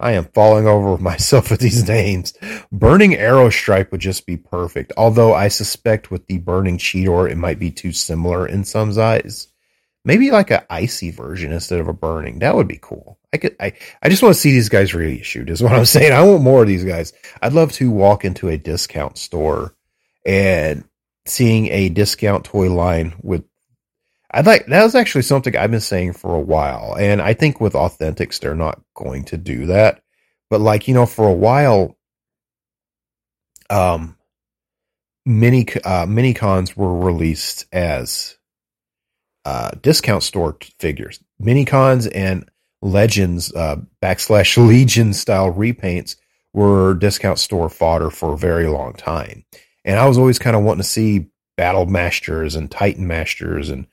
I am falling over <laughs> myself with these names. Burning Arrow Stripe would just be perfect. Although I suspect with the Burning Cheetor, it might be too similar in some eyes. Maybe like an icy version instead of a burning. That would be cool. I could. I. I just want to see these guys reissued. Is what I'm <laughs> saying. I want more of these guys. I'd love to walk into a discount store and seeing a discount toy line with I'd like that was actually something I've been saying for a while, and I think with Authentics they're not going to do that. But like you know, for a while, um, mini uh, mini cons were released as uh, discount store figures. Mini cons and legends uh, backslash <laughs> legion style repaints were discount store fodder for a very long time. And I was always kind of wanting to see Battle Masters and Titan Masters and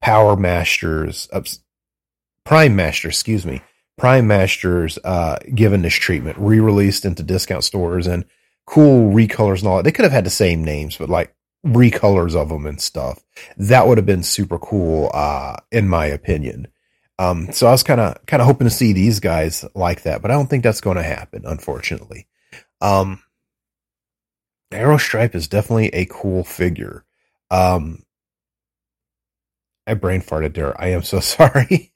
Power Masters, uh, Prime Masters, excuse me, Prime Masters uh, given this treatment, re released into discount stores and cool recolors and all that. They could have had the same names, but like recolors of them and stuff. That would have been super cool, uh, in my opinion. Um, so I was kind of, kind of hoping to see these guys like that, but I don't think that's going to happen, unfortunately. Um, Arrow Stripe is definitely a cool figure. Um, I brain farted there. I am so <laughs> sorry.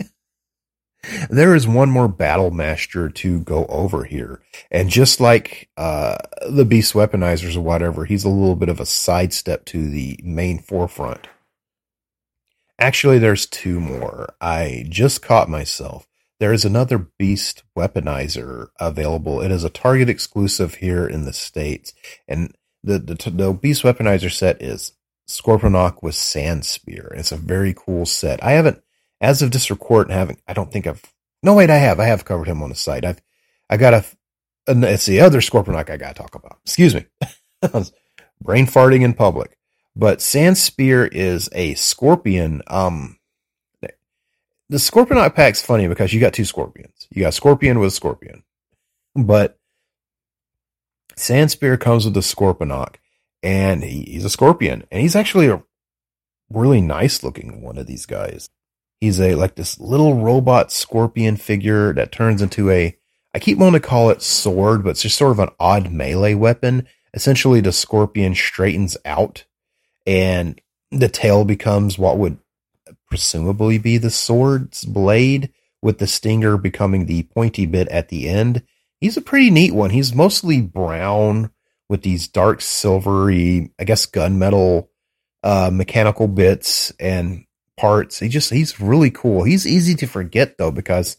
there is one more battle master to go over here. And just like uh, the beast weaponizers or whatever, he's a little bit of a sidestep to the main forefront. Actually, there's two more. I just caught myself. There is another beast weaponizer available. It is a Target exclusive here in the States. And the, the, the beast weaponizer set is Scorponok with Sand Spear. It's a very cool set. I haven't as of this report, haven't I don't think I've no wait I have I have covered him on the site. I've I got a, a it's the other Scorponok I got to talk about. Excuse me, <laughs> brain farting in public. But Sand Spear is a scorpion. Um, the Scorponok pack's funny because you got two scorpions. You got Scorpion with a Scorpion, but Sand Spear comes with the Scorponok, and he, he's a Scorpion, and he's actually a really nice looking one of these guys. He's a like this little robot scorpion figure that turns into a I keep wanting to call it sword, but it's just sort of an odd melee weapon. Essentially, the scorpion straightens out, and the tail becomes what would presumably be the sword's blade, with the stinger becoming the pointy bit at the end. He's a pretty neat one. He's mostly brown with these dark silvery, I guess, gunmetal uh, mechanical bits and parts. He just he's really cool. He's easy to forget though because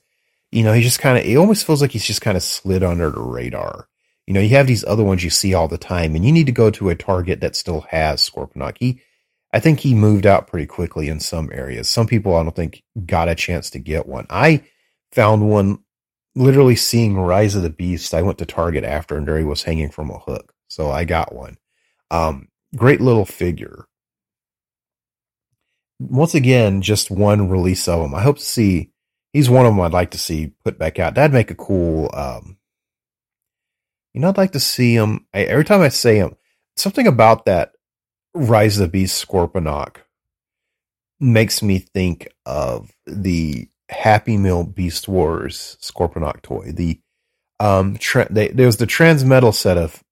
you know he just kind of it almost feels like he's just kind of slid under the radar. You know, you have these other ones you see all the time, and you need to go to a target that still has Scorponok. He, I think he moved out pretty quickly in some areas. Some people I don't think got a chance to get one. I found one literally seeing Rise of the Beast. I went to Target after, and there he was hanging from a hook, so I got one. Um, great little figure once again, just one release of him. I hope to see. He's one of them I'd like to see put back out. That'd make a cool. Um, you know, I'd like to see him. I, every time I say him, something about that Rise of the Beast Scorponok makes me think of the Happy Meal Beast Wars Scorponok toy. The um, tra- they, there was the Transmetal set of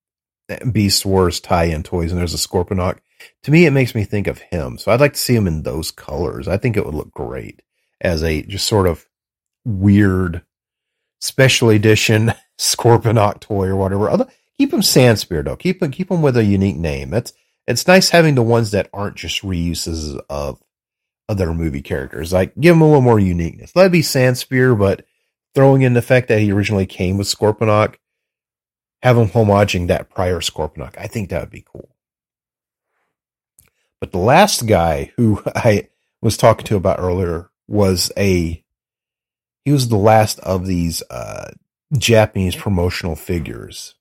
Beast Wars tie-in toys, and there's a Scorponok to me, it makes me think of him. So I'd like to see him in those colors. I think it would look great as a just sort of weird special edition <laughs> Scorponok toy or whatever. Other, keep him Sand Spear though. Keep him, keep him with a unique name. It's, it's nice having the ones that aren't just reuses of other movie characters. Like give him a little more uniqueness. It be Sand Spear, but throwing in the fact that he originally came with Scorponok, have him homaging that prior Scorponok. I think that would be cool. But the last guy who <laughs> I was talking to about earlier was a, he was the last of these, uh, Japanese promotional figures.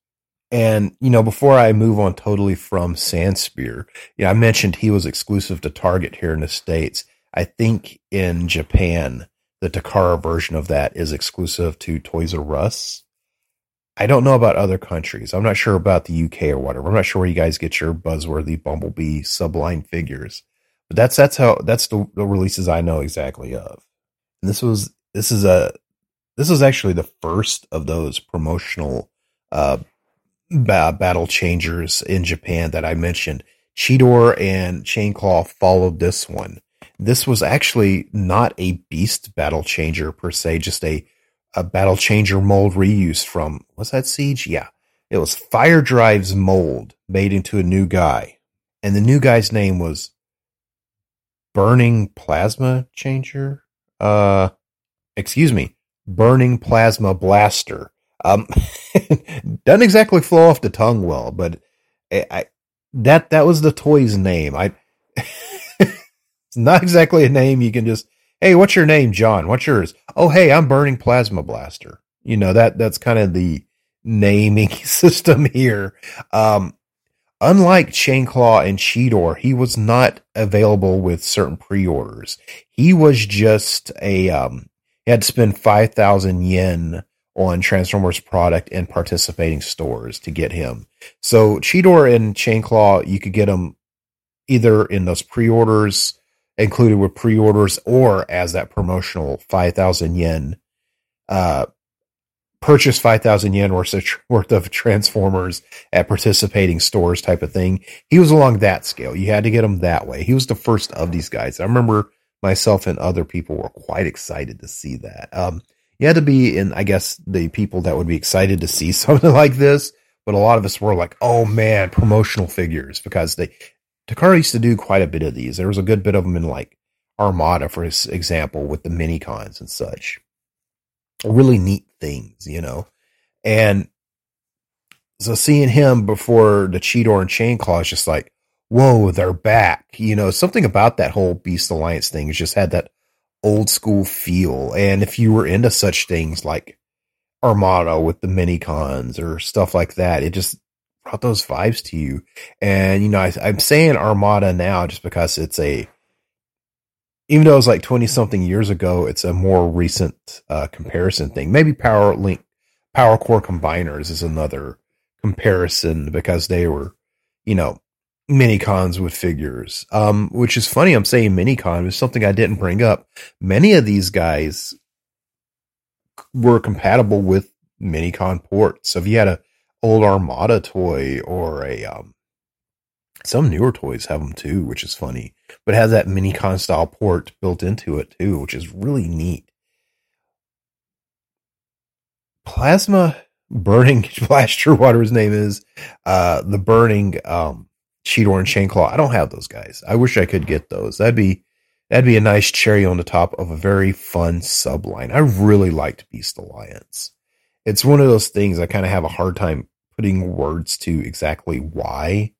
And, you know, before I move on totally from Sand Spear, yeah, I mentioned he was exclusive to Target here in the States. I think in Japan, the Takara version of that is exclusive to Toys R Us. I don't know about other countries. I'm not sure about the UK or whatever. I'm not sure where you guys get your buzzworthy Bumblebee Subline figures, but that's that's how that's the, the releases I know exactly of. And this was this is a this was actually the first of those promotional uh, ba- battle changers in Japan that I mentioned. Cheetor and Chainclaw followed this one. This was actually not a beast battle changer per se, just a a battle changer mold reuse from was that Siege? Yeah. It was Fire Drive's mold made into a new guy. And the new guy's name was Burning Plasma Changer. Uh excuse me. Burning Plasma Blaster. Um <laughs> doesn't exactly flow off the tongue well, but I, I that that was the toy's name. I <laughs> it's not exactly a name you can just Hey, what's your name, John? What's yours? Oh, hey, I'm Burning Plasma Blaster. You know, that, that's kind of the, naming <laughs> system here. Um, unlike Chainclaw and Cheetor, he was not available with certain pre-orders. He was just a, um, he had to spend 5,000 yen on Transformers product in participating stores to get him. So Cheetor and Chainclaw, you could get them either in those pre-orders included with pre-orders or as that promotional 5,000 yen, uh, purchase 5,000 yen worth of, <laughs> worth of Transformers at participating stores type of thing. He was along that scale. You had to get him that way. He was the first of these guys. I remember myself and other people were quite excited to see that. Um, you had to be in, I guess, the people that would be excited to see <laughs> something like this. But a lot of us were like, oh man, promotional figures because they, Takara used to do quite a bit of these. There was a good bit of them in like Armada, for example, with the mini cons and such. Really neat things, you know. And so seeing him before the Cheetor and Chainclaw is just like, whoa, they're back. You know, something about that whole Beast Alliance thing has just had that old school feel. And if you were into such things like Armada with the mini cons or stuff like that, it just brought those vibes to you. And, you know, I, I'm saying Armada now just because it's a, even though it was like 20 something years ago, it's a more recent uh, comparison thing. Maybe Power Link, Power Core Combiners is another comparison because they were, you know, mini cons with figures. Um, which is funny. I'm saying mini con is something I didn't bring up. Many of these guys were compatible with mini con ports. So if you had a old Armada toy or a um, some newer toys have them too, which is funny, but has that mini con style port built into it too, which is really neat. Plasma burning <laughs> blaster, whatever his name is, uh, the burning um, Cheetor and Chainclaw. I don't have those guys. I wish I could get those. That'd be that'd be a nice cherry on the top of a very fun subline. I really liked Beast Alliance. It's one of those things I kind of have a hard time putting words to exactly why.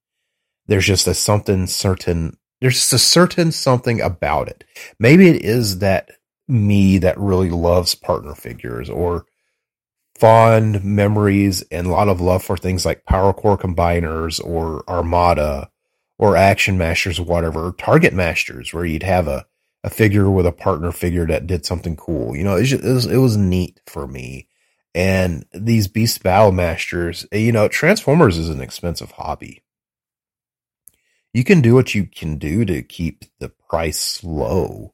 There's just a something certain, there's just a certain something about it. Maybe it is that me that really loves partner figures or fond memories and a lot of love for things like Power Core Combiners or Armada or Action Masters, or whatever, Target Masters, where you'd have a, a figure with a partner figure that did something cool. You know, it, it, was, it was neat for me and these beast battle masters, you know, Transformers is an expensive hobby. You can do what you can do to keep the price low,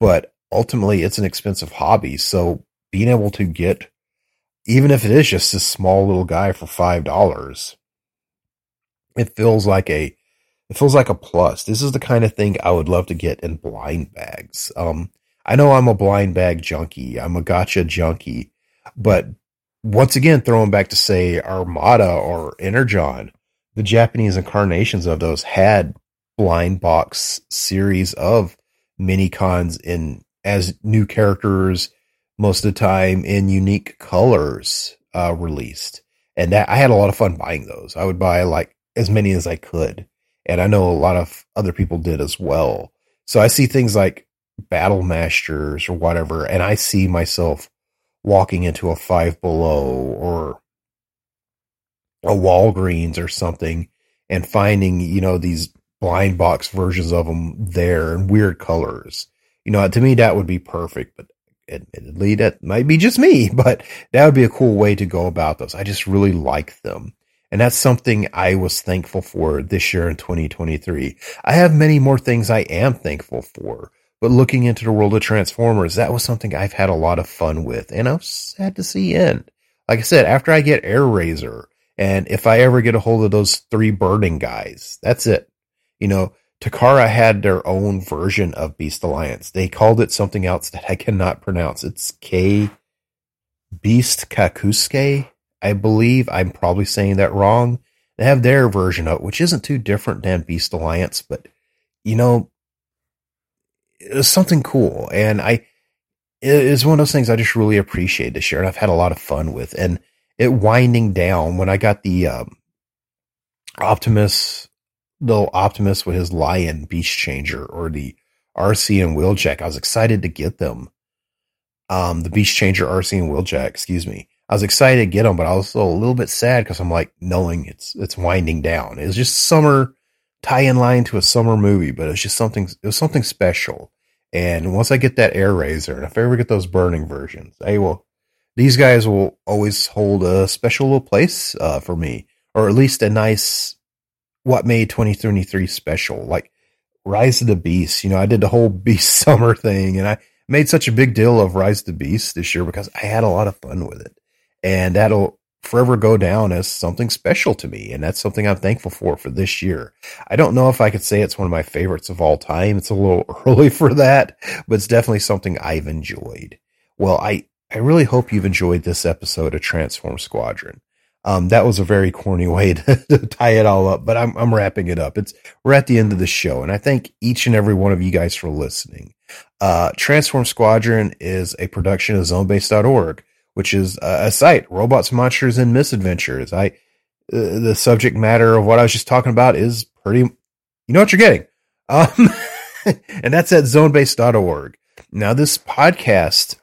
but ultimately it's an expensive hobby. So being able to get, even if it is just a small little guy for $5, it feels like a, it feels like a plus. This is the kind of thing I would love to get in blind bags. Um, I know I'm a blind bag junkie. I'm a gotcha junkie but once again, throwing back to say Armada or Energon, the Japanese incarnations of those had blind box series of mini cons in as new characters most of the time in unique colors uh, released. And that, I had a lot of fun buying those. I would buy like as many as I could. And I know a lot of other people did as well. So I see things like Battle Masters or whatever, and I see myself walking into a Five Below or a Walgreens or something and finding, you know, these blind box versions of them there in weird colors. You know, to me, that would be perfect, but admittedly, that might be just me, <laughs> but that would be a cool way to go about those. I just really like them. And that's something I was thankful for this year in 2023. I have many more things I am thankful for. But looking into the world of Transformers, that was something I've had a lot of fun with, and I'm sad to see end. Like I said, after I get Airazor, and if I ever get a hold of those three burning guys, that's it. You know, Takara had their own version of Beast Alliance. They called it something else that I cannot pronounce. It's K Beast Kakusuke, I believe. I'm probably saying that wrong. They have their version of it, which isn't too different than Beast Alliance, but you know, was something cool. And I, it is one of those things I just really appreciate this year and I've had a lot of fun with. And it winding down when I got the, um, Optimus, the Optimus with his lion beast changer or the Arcee and Wheeljack, I was excited to get them. Um, the beast changer Arcee and Wheeljack, excuse me. I was excited to get them, but I was also a little bit sad because I'm like knowing it's it's winding down. It was just summer tie-in line to a summer movie, but it was just something. It was something special. And once I get that Airazor, and if I ever get those burning versions, I will. These guys will always hold a special little place uh, for me, or at least a nice what made 2023 special, like Rise of the Beast. You know, I did the whole <laughs> Beast Summer thing, and I made such a big deal of Rise of the Beast this year because I had a lot of fun with it and that'll forever go down as something special to me. And that's something I'm thankful for for this year. I don't know if I could say it's one of my favorites of all time. It's a little <laughs> early for that, but it's definitely something I've enjoyed. Well, I, I really hope you've enjoyed this episode of Transform Squadron. Um, that was a very corny <laughs> way to, to, tie it all up, but I'm, I'm wrapping it up. It's, we're at the end of the show and I thank each and every one of you guys for listening. Uh, Transform Squadron is a production of zonebase.org which is a site, robots, monsters, and misadventures. I, uh, the subject matter of what I was just talking about is pretty, you know what you're getting. Um, <laughs> and that's at zonebase.org. Now, this podcast,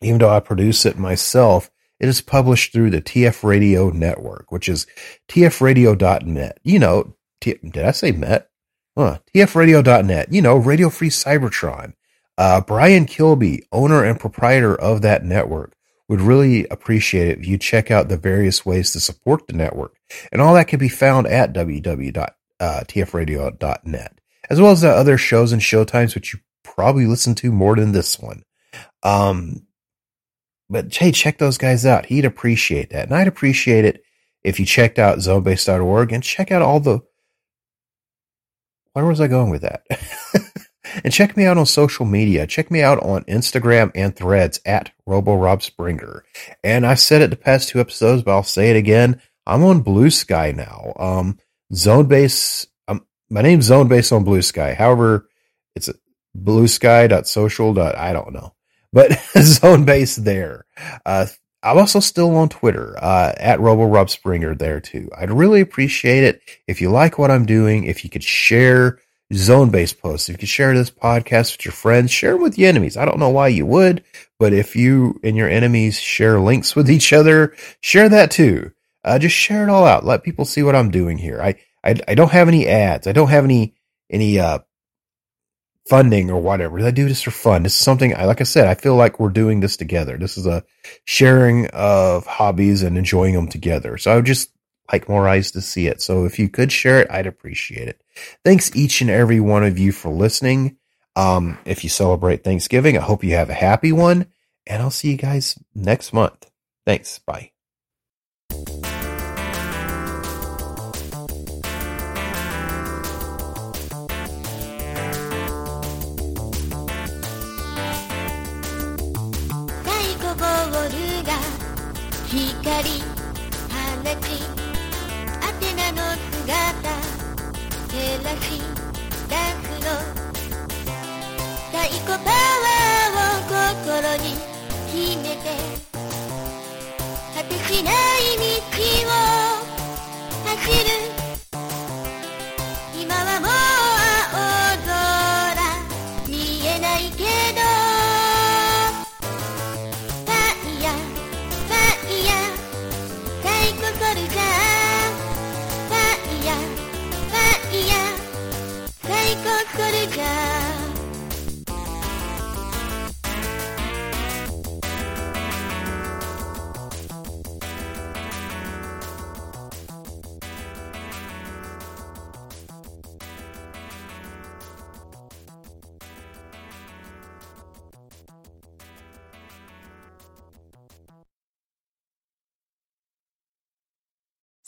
even though I produce it myself, it is published through the TF Radio Network, which is tfradio.net. You know, T- did I say met? Huh, tfradio.net. You know, Radio Free Cybertron. Uh, Brian Kilby, owner and proprietor of that network, would really appreciate it if you check out the various ways to support the network. And all that can be found at www.tfradio.net, as well as the other shows and showtimes, which you probably listen to more than this one. Um, but hey, check those guys out. He'd appreciate that. And I'd appreciate it if you checked out zonebase.org and check out all the. Where was I going with that? <laughs> And check me out on social media. Check me out on Instagram and threads at RoboRobSpringer. And I've said it the past two episodes, but I'll say it again. I'm on Blue Sky now. Um, Zone Base, um, my name's Zone Base on Blue Sky. However, it's Blue bluesky.social. I don't know, but <laughs> Zone Base there. Uh, I'm also still on Twitter, uh, at RoboRobSpringer there too. I'd really appreciate it if you like what I'm doing, if you could share zone based posts. If you share this podcast with your friends, share them with your enemies. I don't know why you would, but if you and your enemies share links with each other, share that too. Uh, just share it all out. Let people see what I'm doing here. I, I, I don't have any ads. I don't have any, any, uh, funding or whatever. I do this for fun. This is something I, like I said, I feel like we're doing this together. This is a sharing of hobbies and enjoying them together. So I would just like more eyes to see it. So if you could share it, I'd appreciate it. Thanks each and every one of you for listening. Um, if you celebrate Thanksgiving, I hope you have a happy one and I'll see you guys next month. Thanks. Bye.